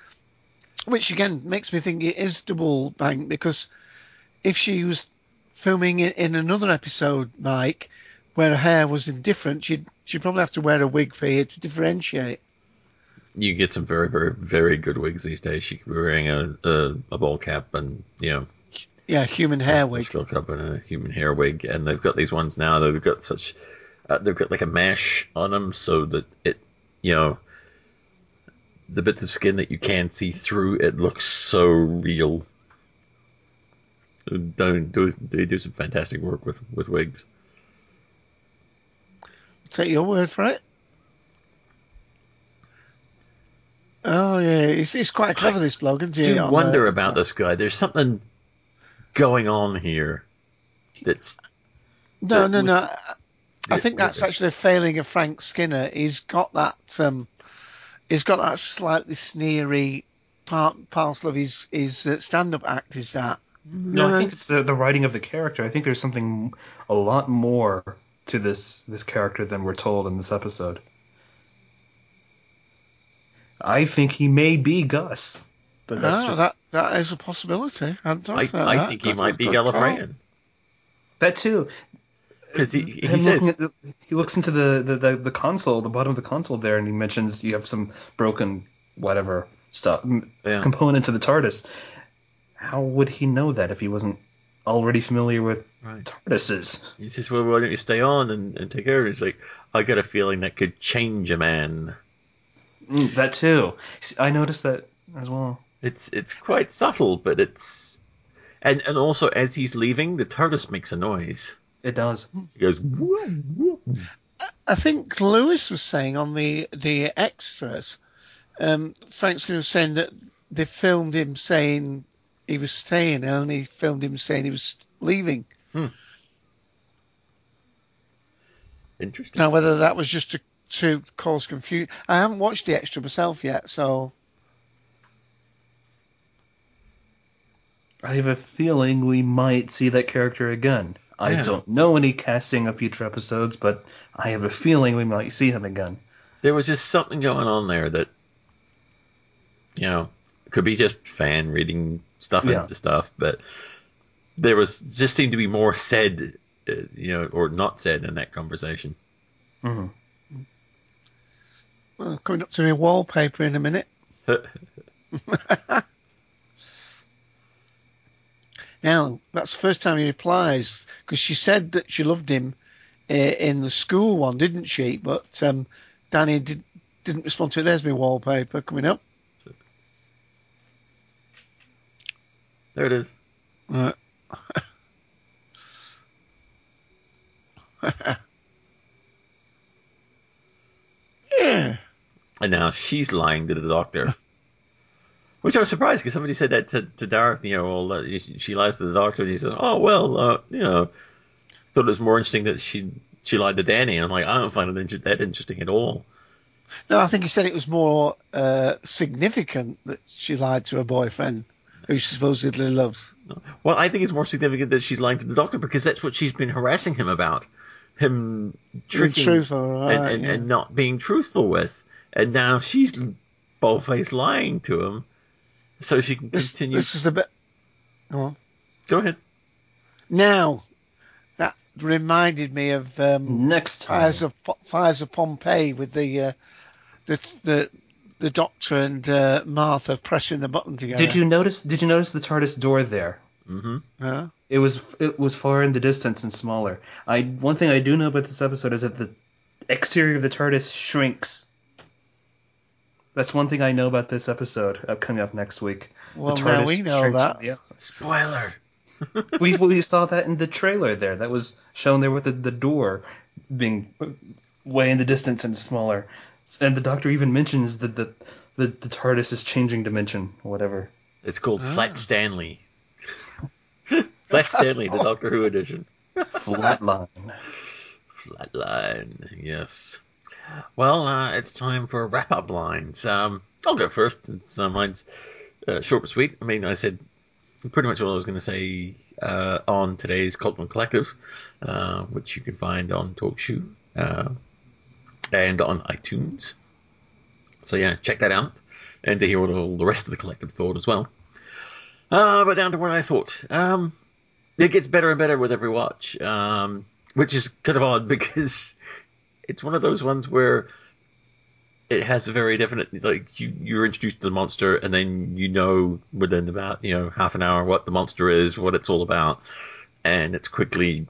which again makes me think it is double bank because if she was filming it in another episode, Mike, where her hair was indifferent, she'd she'd probably have to wear a wig for here to differentiate. You get some very, very, very good wigs these days. She could be wearing a, a, a ball cap and, you know, Yeah, human hair a wig. skull cap and a human hair wig. And they've got these ones now that have got such, uh, they've got like a mesh on them so that it, you know, the bits of skin that you can see through, it looks so real. Don't do they do some fantastic work with with wigs? Take your word for it. Oh yeah, he's, he's quite clever this bloke, isn't he? do wonder the- about this guy. There's something going on here that's No, that no, was- no. I- I think that's yeah. actually a failing of Frank Skinner. He's got that. Um, he's got that slightly sneery part parcel of his his uh, stand-up act. Is that? No, I think it's the, the writing of the character. I think there's something a lot more to this this character than we're told in this episode. I think he may be Gus, but that's Ah, just that that is a possibility. I, I, I that. think he Good- might be good call. Gallifreyan that too. Because he, he Him says the, he looks into the, the, the, the console, the bottom of the console there, and he mentions you have some broken whatever stuff Yeah. component to the TARDIS. How would he know that if he wasn't already familiar with Right. TARDISes? he says, "Well, why don't you stay on and, and take care of it?" He's like, "I got a feeling that could change a man." Mm, that too. I noticed that as well. It's it's quite subtle, but it's and and also as he's leaving, the TARDIS makes a noise. It does. He goes, "Whoop, whoop." I think Lewis was saying on the the extras. Um, Frank Skinner was saying that they filmed him saying he was staying, and only filmed him saying he was leaving. Interesting. Now, whether that was just to, to cause confusion, I haven't watched the extra myself yet, so I have a feeling we might see that character again. I Yeah. don't know any casting of future episodes, but I have a feeling we might see him again. There was just something going on there that, you know, could be just fan reading stuff Yeah. into stuff, but there was just seemed to be more said, uh, you know, or not said in that conversation. hmm well, coming up to my wallpaper in a minute. Now, that's the first time he replies because she said that she loved him uh, in the school one, didn't she? But um, Danny did, didn't respond to it. There's my wallpaper coming up. There it is. Right. yeah. And now she's lying to the doctor. Which I was surprised because somebody said that to, to Darth, you know, well, uh, she lies to the doctor, and he says, "Oh well, uh, you know, thought it was more interesting that she she lied to Danny." And I'm like, I don't find it inter- that interesting at all. No, I think he said it was more uh, significant that she lied to her boyfriend, who she supposedly loves. Well, I think it's more significant that she's lying to the doctor because that's what she's been harassing him about, him tricking truthful, right, and, and, yeah. and not being truthful with, and now she's bold faced lying to him, so she can This, continue. this is the bit. Go on. Go ahead. Now, that reminded me of um, Next time. Fires of Fires of Pompeii with the uh, the the the Doctor and uh, Martha pressing the button together. Did you notice? Did you notice the TARDIS door there? Mm-hmm. Huh? It was it was far in the distance and smaller. I one thing I do know about this episode is that the exterior of the TARDIS shrinks. That's one thing I know about this episode uh, coming up next week. Well, the now we know shrinks that. the. Spoiler. we we saw that in the trailer there. That was shown there with the, the door being way in the distance and smaller. And the Doctor even mentions that the, the the TARDIS is changing dimension, or whatever. It's called Ah. Flat Stanley. Flat Stanley, the Doctor Who edition. Flatline. Flatline, yes. Well, uh, it's time for wrap up lines. Um, I'll go first. Uh, mine's uh, short but sweet. I mean, I said pretty much all I was going to say uh, on today's Cultdom Collective, uh, which you can find on TalkShoe uh, and on iTunes. So yeah, check that out, and to hear what all the rest of the collective thought as well. But down to what I thought. Um, it gets better and better with every watch, um, which is kind of odd because it's one of those ones where it has a very definite like you you're introduced to the monster and then you know within about you know half an hour what the monster is, what it's all about, and it's quickly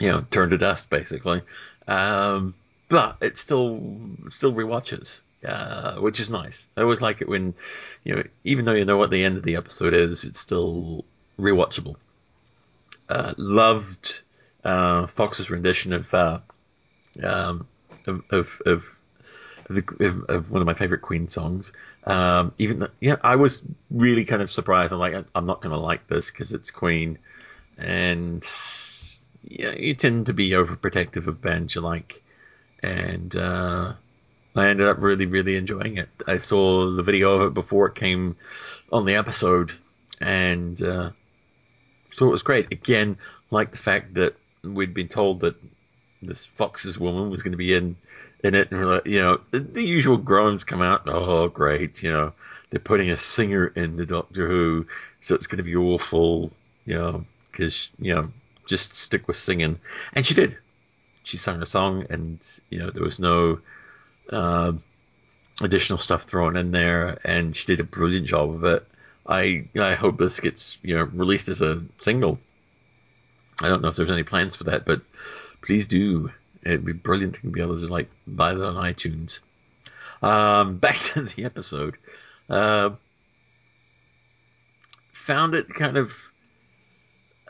you know turned to dust basically. Um, but it still still rewatches, uh, which is nice. I always like it when you know even though you know what the end of the episode is, it's still rewatchable. Uh, loved uh, Foxes' rendition of, uh, um, of of, of the, of, of one of my favorite Queen songs. Um, even yeah, I was really kind of surprised. I'm like, I'm not going to like this because it's Queen, and yeah, you tend to be overprotective of bands you like, and uh, I ended up really, really enjoying it. I saw the video of it before it came on the episode, and uh, so it was great. Again, like the fact that we'd been told that this Foxes woman was going to be in in it, and we're like, you know, the, the, usual groans come out. Oh, great, you know, they're putting a singer in the Doctor Who, so it's going to be awful, you know, because you know, just stick with singing, and she did. She sang a song, and you know, there was no uh, additional stuff thrown in there, and she did a brilliant job of it. I I hope this gets you know released as a single. I don't know if there's any plans for that, but please do. It'd be brilliant to be able to like buy that on iTunes. Um, back to the episode. Uh, found it kind of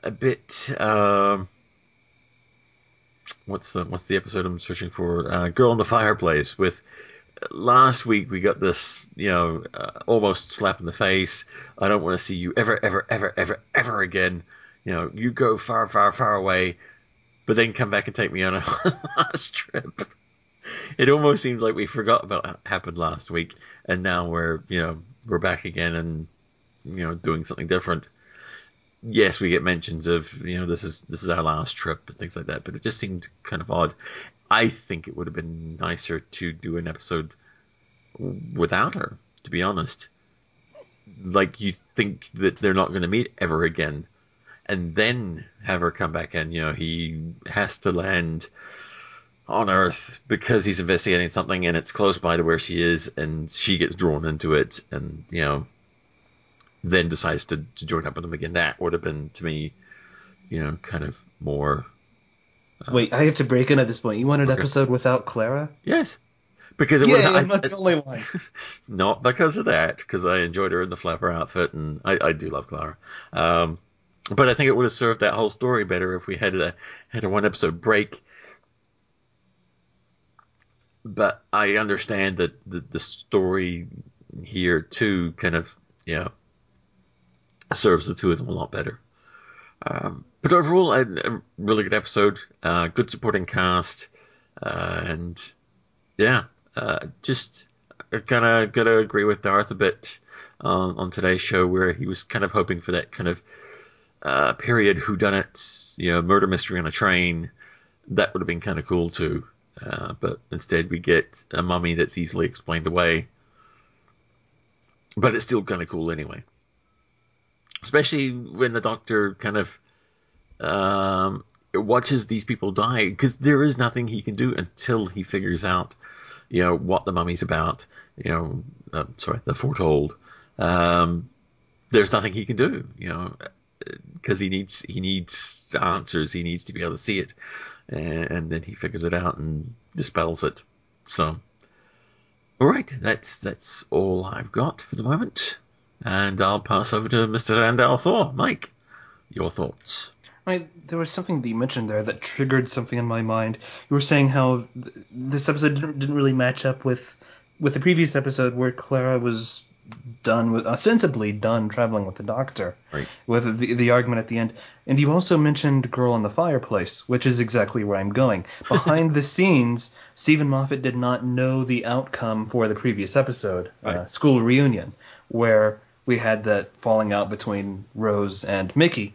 a bit. Uh, what's the what's the episode I'm searching for? Uh, Girl in the Fireplace. With last week we got this, you know, uh, almost slap in the face. I don't want to see you ever, ever, ever, ever, ever again. You know, you go far, far, far away but then come back and take me on a last trip. It almost seems like we forgot about what happened last week, and now we're you know we're back again and you know doing something different. Yes, we get mentions of you know this is this is our last trip and things like that, but it just seemed kind of odd. I think it would have been nicer to do an episode without her, to be honest. Like you think that they're not going to meet ever again, and then have her come back in. You know, he has to land on Earth because he's investigating something and it's close by to where she is, and she gets drawn into it, and you know, then decides to, to join up with him again. That would have been to me, you know, kind of more. Uh, Wait, I have to break in at this point. You want an okay. episode without Clara? Yes. Because it yeah, I'm not the only one. not because of that, because I enjoyed her in the flapper outfit, and I, I do love Clara. Um, but I think it would have served that whole story better if we had a had a one episode break. But I understand that the, the story here too kind of you know serves the two of them a lot better. Um, but overall, a, a, really good episode, uh, good supporting cast, uh, and yeah, uh, just kind of gotta agree with Darth a bit uh, on today's show where he was kind of hoping for that kind of uh, period whodunit, you know, murder mystery on a train, that would have been kind of cool too. Uh, but instead, we get a mummy that's easily explained away. But it's still kind of cool anyway. Especially when the doctor kind of um, watches these people die, because there is nothing he can do until he figures out, you know, what the mummy's about. You know, uh, sorry, the foretold. Um, there's nothing he can do. You know, because he needs he needs answers. He needs to be able to see it, and, and then he figures it out and dispels it. So, all right, that's that's all I've got for the moment, and I'll pass over to Mr. Randall Thor. Mike, your thoughts. I, there was something that you mentioned there that triggered something in my mind. You were saying how th- this episode didn't, didn't really match up with with the previous episode where Clara was done with ostensibly done traveling with the Doctor, Right. with the the argument at the end. And you also mentioned "Girl in the Fireplace," which is exactly where I'm going. Behind the scenes, Steven Moffat did not know the outcome for the previous episode, uh, School Reunion, where we had that falling out between Rose and Mickey.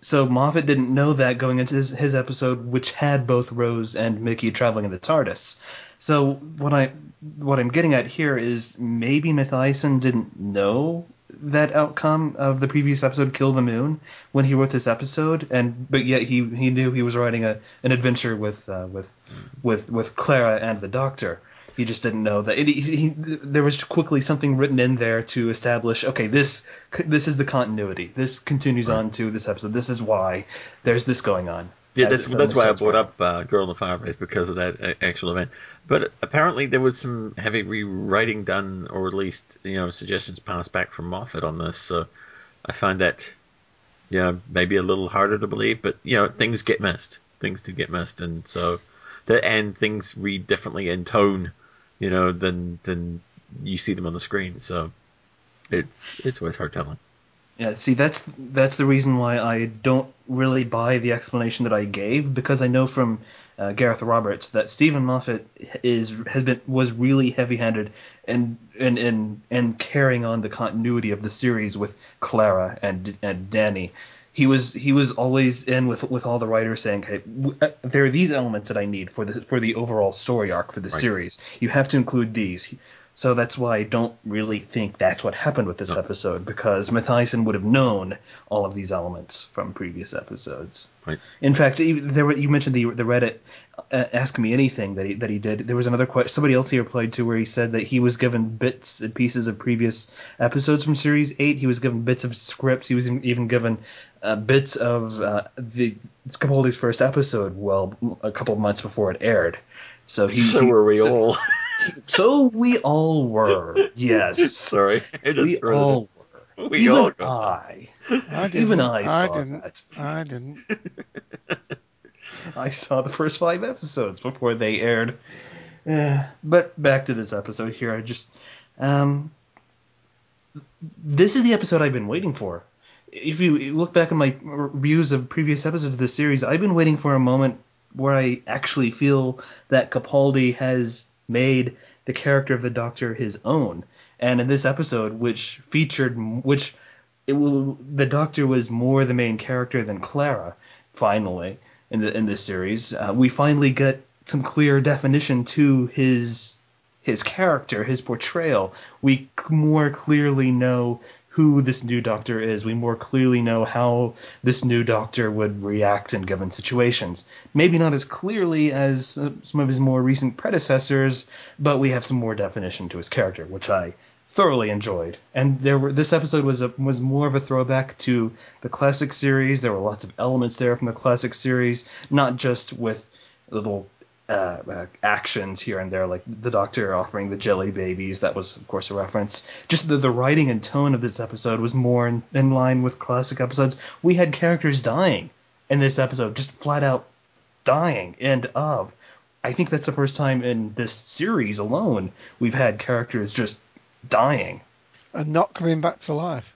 So Moffat didn't know that going into his, his episode, which had both Rose and Mickey traveling in the TARDIS. So what I what I'm getting at here is maybe Mathieson didn't know that outcome of the previous episode, Kill the Moon, when he wrote this episode, and but yet he he knew he was writing a an adventure with uh, with with with Clara and the Doctor. He just didn't know that. It, he, he, there was quickly something written in there to establish, okay, this this is the continuity. This continues on to this episode. This is why there's this going on. Yeah, that's that's why I brought right? up uh, "Girl in the Fireplace" because of that uh, actual event. But apparently, there was some heavy rewriting done, or at least you know suggestions passed back from Moffat on this. So I find that you know maybe a little harder to believe, but you know things get missed. Things do get missed, and so the and things read differently in tone, you know, than than you see them on the screen. So it's it's always hard telling. Yeah, see, that's that's the reason why I don't really buy the explanation that I gave because I know from uh, Gareth Roberts that Steven Moffat is has been was really heavy-handed and and and and carrying on the continuity of the series with Clara and and Danny. He was he was always in with with all the writers saying, "Hey, w- uh, there are these elements that I need for the for the overall story arc for the Right. series. You have to include these." So that's why I don't really think that's what happened with this episode because Mathieson would have known all of these elements from previous episodes. Right. In fact, there were, you mentioned the the Reddit uh, Ask Me Anything that he, that he did. There was another question somebody else he replied to where he said that he was given bits and pieces of previous episodes from Series Eight. He was given bits of scripts. He was even given uh, bits of uh, the Capaldi's first episode. Well, a couple of months before it aired. So he, so were we so- all. so we all were. Yes. Sorry, we threw it all were. We Even all got I. I. Even I I saw didn't. that. I didn't. I saw the first five episodes before they aired. Yeah. But back to this episode here. I just. Um, this is the episode I've been waiting for. If you look back at my reviews of previous episodes of this series, I've been waiting for a moment where I actually feel that Capaldi has made the character of the Doctor his own. And in this episode, which featured, which it the Doctor was more the main character than Clara. Finally, in the in this series, uh, we finally get some clear definition to his his character, his portrayal. We more clearly know who this new Doctor is. We more clearly know how this new Doctor would react in given situations. Maybe not as clearly as uh, some of his more recent predecessors, but we have some more definition to his character, which I thoroughly enjoyed. And there were this episode was a, was more of a throwback to the classic series. There were lots of elements there from the classic series, not just with little uh, uh, actions here and there, like the Doctor offering the jelly babies. That was, of course, a reference. Just the, the writing and tone of this episode was more in, in line with classic episodes. We had characters dying in this episode, just flat out dying. End of. I think that's the first time in this series alone we've had characters just dying. And not coming back to life.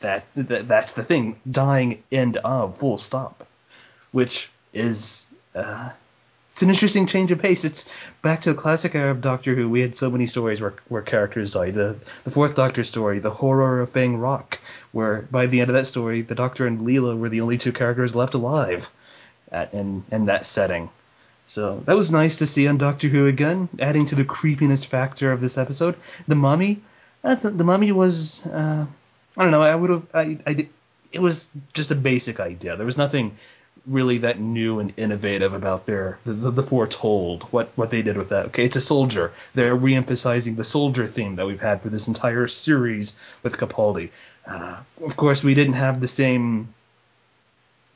That, that that's the thing. Dying. End of. Full stop. Which is uh, it's an interesting change of pace. It's back to the classic of Doctor Who. We had so many stories where where characters died. The the fourth Doctor story, the horror of Fang Rock, where by the end of that story, the Doctor and Leela were the only two characters left alive, at, in in that setting. So that was nice to see on Doctor Who again, adding to the creepiness factor of this episode. The mummy, the, mummy was, uh, I don't know, I would have, I, I, it was just a basic idea. There was nothing really that new and innovative about their the, the, foretold what what they did with that. Okay, it's a soldier. They're re-emphasizing the soldier theme that we've had for this entire series with Capaldi. Uh, of course, we didn't have the same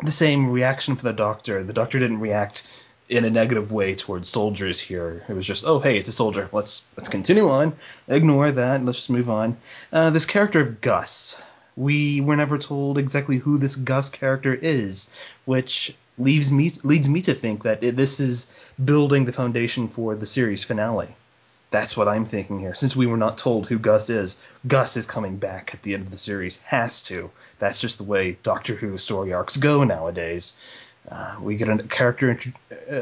the same reaction for the doctor. The doctor didn't react in a negative way towards soldiers here. It was just, oh hey, it's a soldier. Let's let's continue on. Ignore that. Let's just move on. Uh, this character of Gus. We were never told exactly who this Gus character is, which leaves me leads me to think that this is building the foundation for the series finale. That's what I'm thinking here. Since we were not told who Gus is, Gus is coming back at the end of the series. Has to. That's just the way Doctor Who story arcs go nowadays. Uh, we get a character,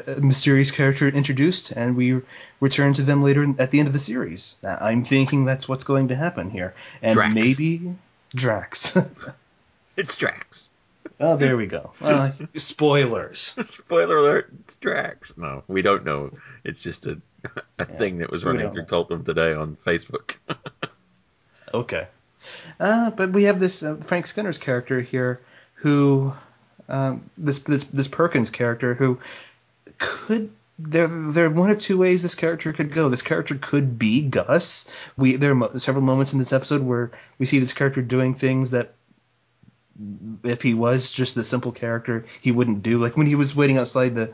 a mysterious character introduced, and we return to them later at the end of the series. Uh, I'm thinking that's what's going to happen here, and Drax. maybe Drax. It's Drax. oh, there we go. Uh, spoilers. Spoiler alert, it's Drax. No, we don't know. It's just a, a thing that was running through know. Cultdom today on Facebook. Okay. Uh, but we have this uh, Frank Skinner's character here, who um, this this this Perkins character who could there there are one of two ways this character could go. This character could be Gus. We there are several moments in this episode where we see this character doing things that if he was just the simple character, he wouldn't do. Like when he was waiting outside the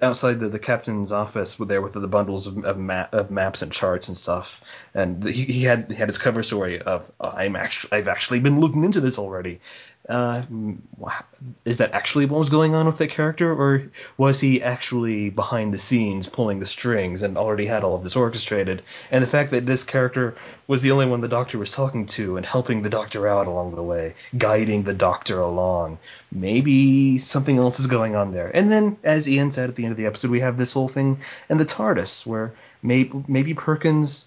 outside the, the captain's office there with the bundles of, of, map, of maps and charts and stuff, and he, he had he had his cover story of oh, I'm actually I've actually been looking into this already. Uh, is that actually what was going on with that character, or was he actually behind the scenes pulling the strings and already had all of this orchestrated? And the fact that this character was the only one the doctor was talking to and helping the doctor out along the way, guiding the doctor along, maybe something else is going on there. And then, as Ian said at the end of the episode, we have this whole thing in the TARDIS where maybe maybe Perkins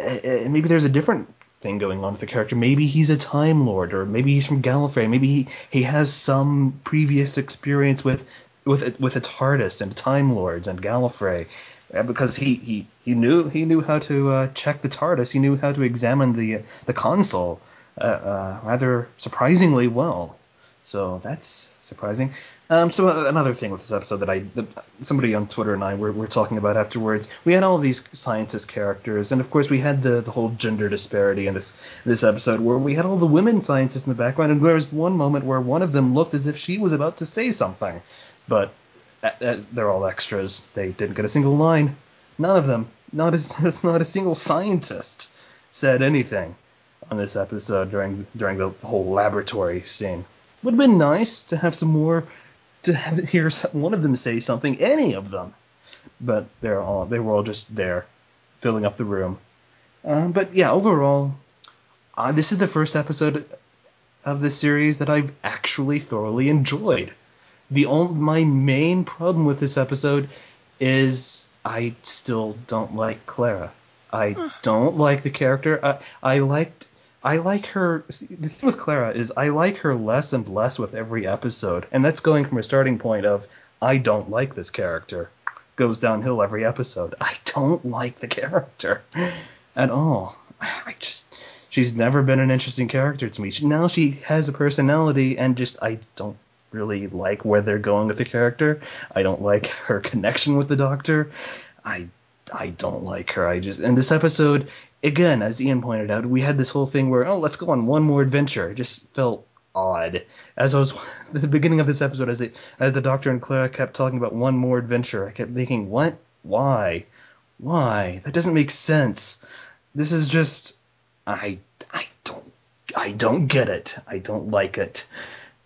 uh, uh, maybe there's a different thing going on with the character. Maybe he's a Time Lord, or maybe he's from Gallifrey. Maybe he, he has some previous experience with with with a TARDIS and Time Lords and Gallifrey, uh, because he, he, he knew he knew how to uh, check the TARDIS. He knew how to examine the the console uh, uh, rather surprisingly well. So that's surprising. Um, so uh, another thing with this episode that I that somebody on Twitter and I were, were talking about afterwards, we had all these scientist characters, and of course we had the, the whole gender disparity in this this episode where we had all the women scientists in the background, and there was one moment where one of them looked as if she was about to say something, but as they're all extras, they didn't get a single line. None of them, not as not a single scientist, said anything on this episode during during the whole laboratory scene. Would have been nice to have some more to have hear one of them say something, any of them, but they're all they were all just there, filling up the room. Um, but yeah, overall, uh, this is the first episode of this series that I've actually thoroughly enjoyed. The only, my main problem with this episode is I still don't like Clara. I don't like the character. I, I liked I like her. The thing with Clara is I like her less and less with every episode, and that's going from a starting point of I don't like this character, goes downhill every episode. I don't like the character at all. I just she's never been an interesting character to me. Now she has a personality, and just I don't really like where they're going with the character. I don't like her connection with the Doctor. I I don't like her. I just and this episode again, as Ian pointed out, we had this whole thing where oh let's go on one more adventure. It just felt odd. As I was the beginning of this episode, as as the Doctor and Clara kept talking about one more adventure, I kept thinking, what? Why? Why? That doesn't make sense. This is just I I don't I don't get it. I don't like it.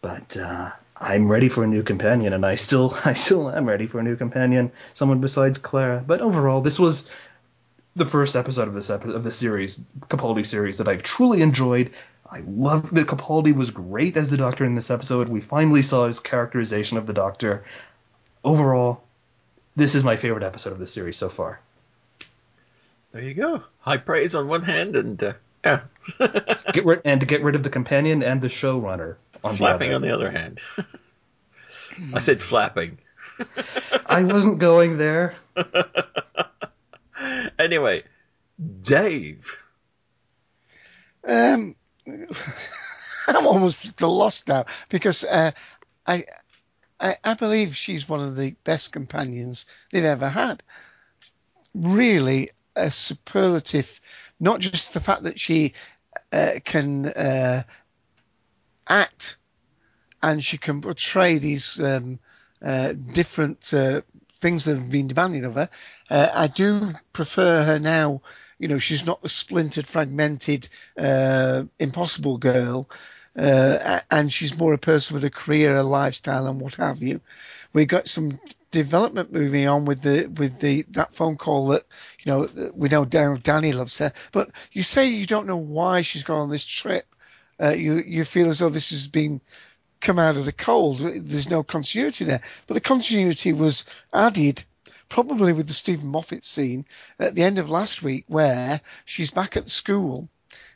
But uh, I'm ready for a new companion, and I still I still am ready for a new companion, someone besides Clara. But overall, this was the first episode of this epi- of this series, Capaldi series, that I've truly enjoyed. I loved that Capaldi was great as the Doctor in this episode. We finally saw his characterization of the Doctor. Overall, this is my favorite episode of the series so far. There you go. High praise on one hand, and uh, yeah, Get rid and to get rid of the companion and the showrunner on flapping the on the other hand. I said flapping. I wasn't going there. Anyway, Dave. Um, I'm almost at a loss now because uh, I, I I believe she's one of the best companions they've ever had. Really, a superlative. Not just the fact that she uh, can uh, act and she can portray these um, uh, different uh, things that have been demanded of her. Uh, I do prefer her now. You know, she's not the splintered, fragmented, uh, impossible girl, uh, and she's more a person with a career, a lifestyle, and what have you. We got some development moving on with the with the that phone call that you know, we know Danny loves her. But you say you don't know why she's gone on this trip. Uh, you you feel as though this has been come out of the cold. There's no continuity there. But the continuity was added probably with the Steven Moffat scene at the end of last week where she's back at school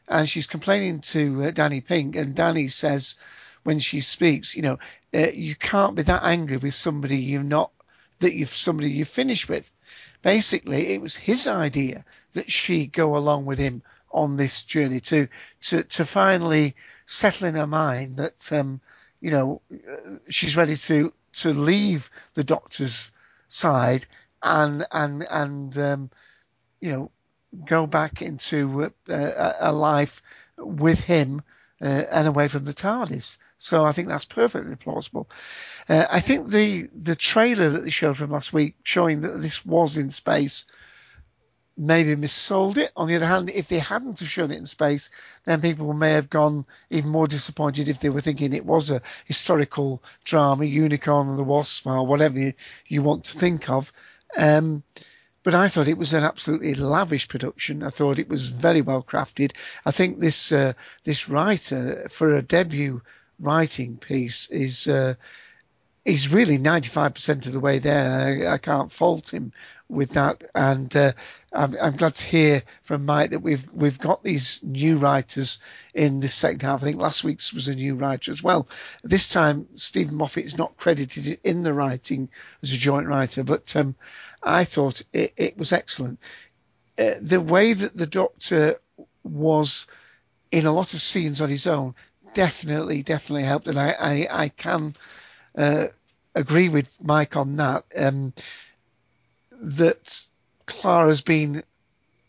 and she's complaining to uh, Danny Pink and Danny says when she speaks, you know, uh, you can't be that angry with somebody you're not that you've somebody you've finished with. Basically, it was his idea that she go along with him on this journey to to to finally settle in her mind that um, you know she's ready to to leave the doctor's side and and and um, you know go back into a, a life with him uh, and away from the TARDIS. So I think that's perfectly plausible. Uh, I think the the trailer that they showed from last week, showing that this was in space, maybe missold it. On the other hand, if they hadn't have shown it in space, then people may have gone even more disappointed if they were thinking it was a historical drama, Unicorn and the Wasp, or whatever you, you want to think of. Um, but I thought it was an absolutely lavish production. I thought it was very well crafted. I think this uh, this writer for a debut writing piece is uh, really 95% of the way there. I, I, can't fault him with that. And uh, I'm, I'm, glad to hear from Mike that we've we've got these new writers in this second half. I think last week's was a new writer as well. This time, Steven Moffat is not credited in the writing as a joint writer, but um, I thought it, it was excellent. Uh, the way that the Doctor was in a lot of scenes on his own definitely, definitely helped, and I, I, I can uh, agree with Mike on that. Um, that Clara's been,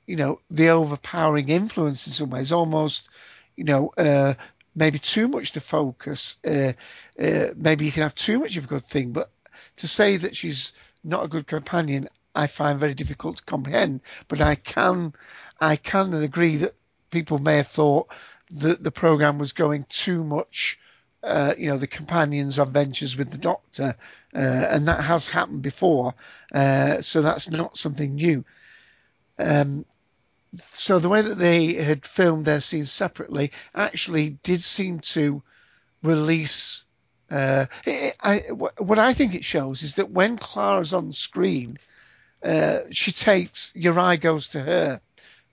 you know, the overpowering influence in some ways, almost, you know, uh, maybe too much to focus. Uh, uh, maybe you can have too much of a good thing, but to say that she's not a good companion, I find very difficult to comprehend. But I can, I can agree that people may have thought that the program was going too much uh, you know, the companions of ventures with the Doctor, uh, and that has happened before. Uh, so that's not something new. Um, so the way that they had filmed their scenes separately actually did seem to release. Uh, I, what I think it shows is that when Clara's on screen, uh, she takes your eye goes to her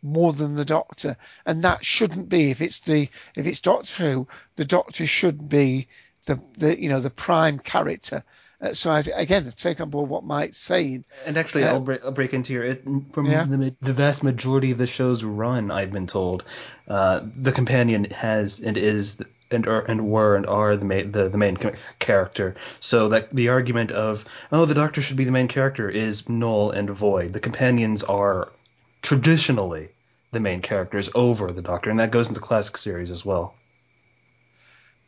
more than the Doctor, and that shouldn't be. If it's the if it's Doctor Who, the Doctor should be the the you know the prime character. Uh, so I, again, I take on board what Mike's saying. And actually, uh, I'll, break, I'll break into your it, from yeah. the, the, vast majority of the show's run. I've been told uh, the companion has and is and are and were and are the main the, the main character. So that the argument of oh the Doctor should be the main character is null and void. The companions are traditionally the main characters over the Doctor, and that goes into classic series as well.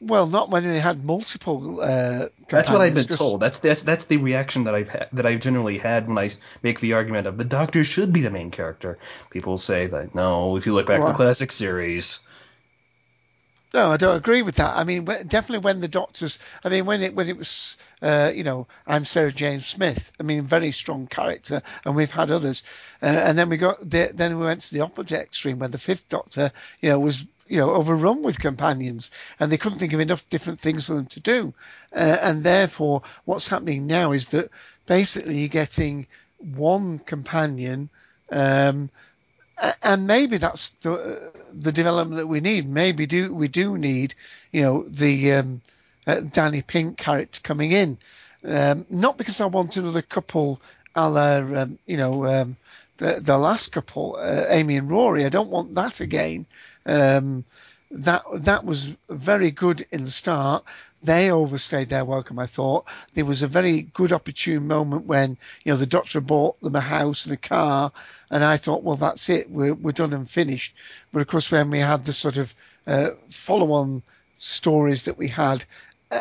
Well, not when they had multiple. Uh, that's what I've been told. That's that's that's the reaction that I've ha- that I've generally had when I make the argument of the Doctor should be the main character. People say that no, if you look back well, at the classic series, no, I don't agree with that. I mean, definitely when the doctors, I mean, when it when it was, uh, you know, I'm Sarah Jane Smith. I mean, very strong character, and we've had others, uh, and then we got the, then we went to the opposite extreme when the Fifth Doctor, you know, was you know overrun with companions, and they couldn't think of enough different things for them to do, uh, and therefore, what's happening now is that basically you're getting one companion. Um, and maybe that's the the development that we need. Maybe do we do need, you know, the um, uh, Danny Pink character coming in, um, not because I want another couple, a la, um, you know, um, the the last couple, uh, Amy and Rory. I don't want that again. Um, that that was very good in the start. They overstayed their welcome, I thought. There was a very good opportune moment when, you know, the doctor bought them a house and a car, and I thought, well, that's it, we're, we're done and finished. But of course, when we had the sort of uh, follow on stories that we had,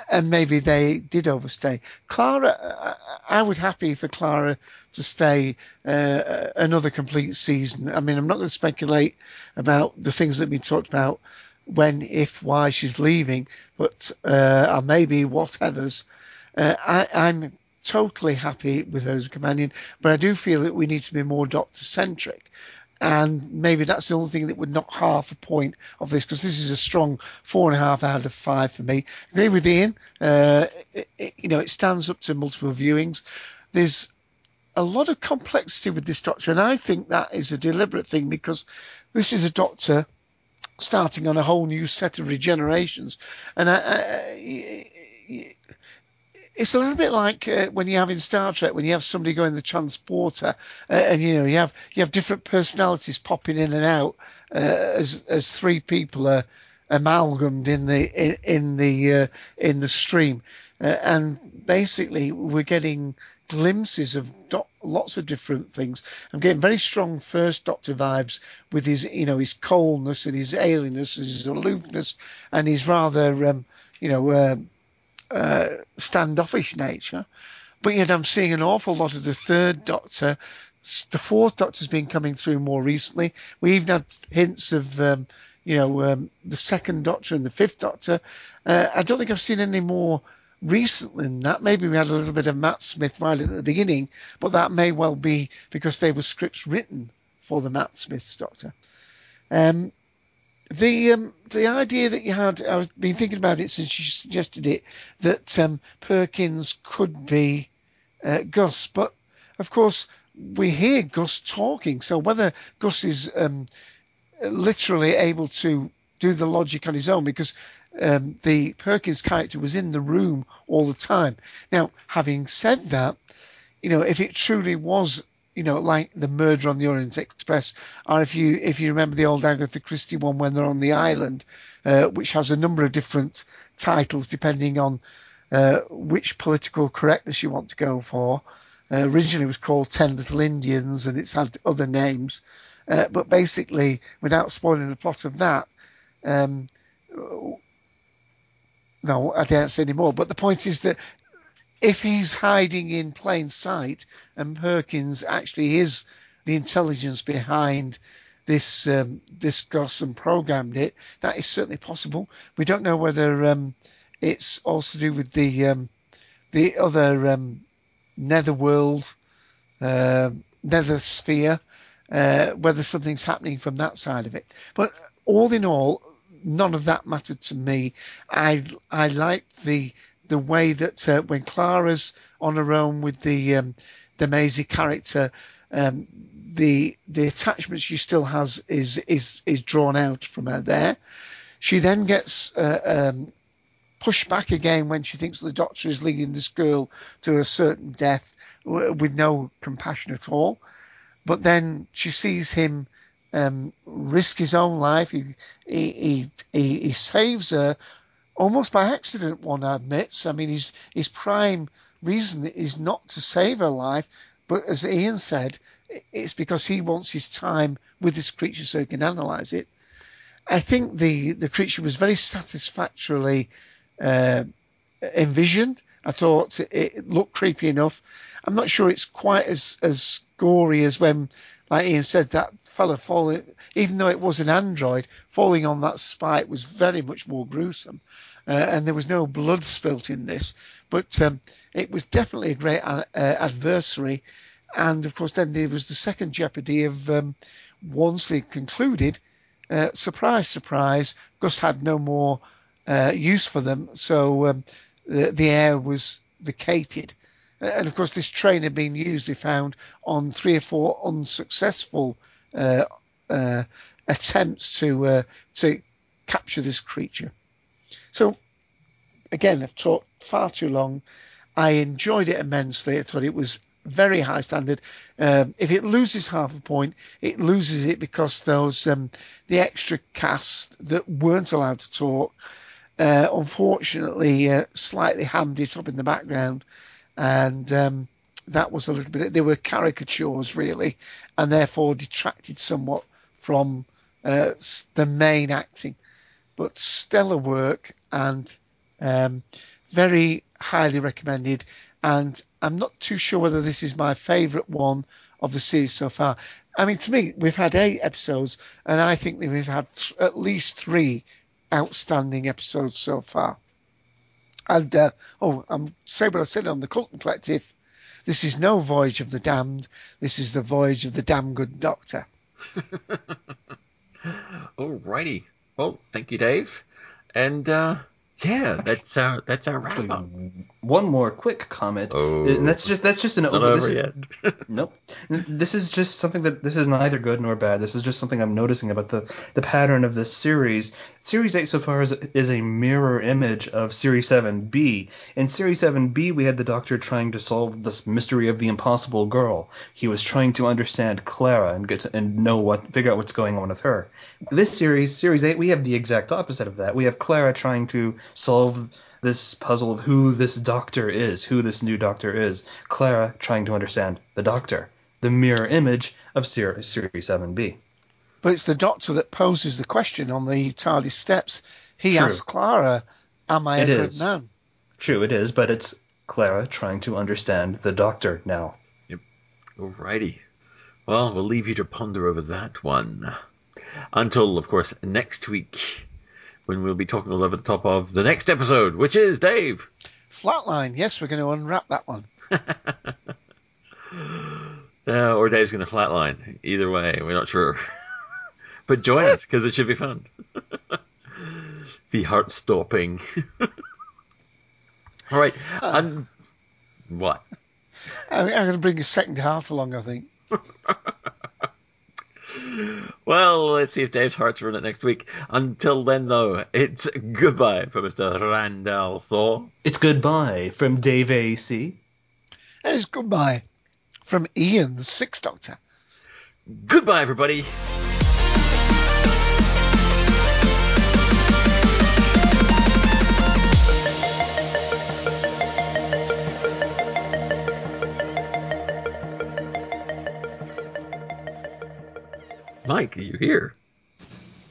and maybe they did overstay. Clara, I would happy for Clara to stay uh, another complete season. I mean, I'm not going to speculate about the things that we talked about when, if, why she's leaving, but uh, or maybe whatever's. Uh, I, I'm totally happy with her as a companion, but I do feel that we need to be more Doctor centric. And maybe that's the only thing that would knock half a point of this because this is a strong four and a half out of five for me. Agree with Ian. Uh, it, it, you know, it stands up to multiple viewings. There's a lot of complexity with this doctor, and I think that is a deliberate thing because this is a doctor starting on a whole new set of regenerations, and I, I, it's a little bit like uh, when you have in Star Trek when you have somebody going the transporter, uh, and you know you have you have different personalities popping in and out uh, as as three people are amalgamed in the in, in the uh, in the stream, uh, and basically we're getting glimpses of do- lots of different things. I'm getting very strong First Doctor vibes with his, you know, his coldness and his alienness, and his aloofness, and his rather, um, you know, uh, uh, standoffish nature. But yet I'm seeing an awful lot of the Third Doctor. The Fourth Doctor's been coming through more recently. We even had hints of, um, you know, um, the Second Doctor and the Fifth Doctor. Uh, I don't think I've seen any more recently that. Maybe we had a little bit of Matt Smith right at the beginning, but that may well be because they were scripts written for the Matt Smith's Doctor. Um, the um, the idea that you had, I've been thinking about it since you suggested it, that um, Perkins could be uh, Gus, but of course we hear Gus talking. So whether Gus is um, literally able to do the logic on his own, because um, the Perkins character was in the room all the time. Now, having said that, you know, if it truly was, you know, like the murder on the Orient Express, or if you if you remember the old Agatha Christie one when they're on the island, uh, which has a number of different titles depending on uh, which political correctness you want to go for. Uh, originally, it was called Ten Little Indians, and it's had other names. Uh, but basically, without spoiling the plot of that, um, no, I don't say any more. But the point is that if he's hiding in plain sight and Perkins actually is the intelligence behind this um, this and programmed it, that is certainly possible. We don't know whether um, it's also to do with the um, the other um, netherworld, uh, nether sphere, uh, whether something's happening from that side of it. But all in all, none of that mattered to me. I I liked the the way that uh, when Clara's on her own with the um, the Maisie character, um, the the attachment she still has is is is drawn out from her there. She then gets uh, um, pushed back again when she thinks the doctor is leading this girl to a certain death with no compassion at all. But then she sees him um, risk his own life. He, he, he, he saves her almost by accident, one admits. I mean, his, his prime reason is not to save her life, but as Ian said, it's because he wants his time with this creature so he can analyze it. I think the, the creature was very satisfactorily uh, envisioned. I thought it looked creepy enough. I'm not sure it's quite as, as gory as when like Ian said, that fella falling, even though it was an android, falling on that spike was very much more gruesome. Uh, and there was no blood spilt in this, but um, it was definitely a great uh, adversary. And of course, then there was the second jeopardy of um, once they concluded, uh, surprise, surprise, Gus had no more uh, use for them, so um, the, the air was vacated and of course, this train had been used, they found, on three or four unsuccessful uh, uh, attempts to uh, to capture this creature. So, again, I've talked far too long. I enjoyed it immensely. I thought it was very high standard. Um, if it loses half a point, it loses it because those um, the extra cast that weren't allowed to talk, uh, unfortunately, uh, slightly hammed it up in the background and um, that was a little bit. They were caricatures really, and therefore detracted somewhat from uh, the main acting. But stellar work and um, very highly recommended. And I'm not too sure whether this is my favourite one of the series so far. I mean, to me, we've had eight episodes, and I think that we've had th- at least three outstanding episodes so far. And uh, oh, I'm say what I said on the Cult Collective. This is no voyage of the damned. This is the voyage of the damn good doctor. All righty. Well, thank you, Dave. And uh, yeah, that's our that's our wrap up. One more quick comment. Oh. and that's just that's just an Not over. this over is- Nope. This is just something that this is neither good nor bad. This is just something I'm noticing about the, the pattern of this series. Series 8 so far is, is a mirror image of Series 7B. In Series 7B, we had the Doctor trying to solve this mystery of the impossible girl. He was trying to understand Clara and get to, and know what figure out what's going on with her. This series, Series 8, we have the exact opposite of that. We have Clara trying to solve this puzzle of who this doctor is, who this new doctor is. Clara trying to understand the doctor, the mirror image of Series 7B. But it's the doctor that poses the question on the TARDIS steps. He True. asks Clara, "Am I It a is. good man?" True, it is, but it's Clara trying to understand the doctor now. Alrighty. Well, we'll leave you to ponder over that one. Until, of course, next week, when we'll be talking all over the top of the next episode, which is Dave. Flatline. Yes, we're going to unwrap that one. Uh, or Dave's going to flatline. Either way, we're not sure. but join us because it should be fun. be heart stopping. All right. and what? I'm, I'm going to bring a second half along. I think. Well, let's see if Dave's heart's run it next week. Until then, though, it's goodbye from Mr. Randall Thor. It's goodbye from Dave AC. And it's goodbye from Ian, the Sixth Doctor. Goodbye, everybody. Mike, are you here?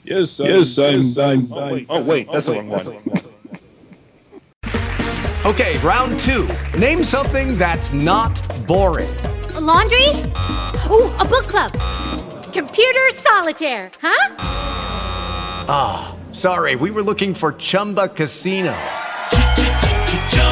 Yes, yes, I'm. I'm, I'm oh wait, that's the wrong one. Okay, round two. Name something that's not boring. A laundry? Ooh, a book club. Computer solitaire, huh? Ah, sorry, we were looking for Chumba Casino.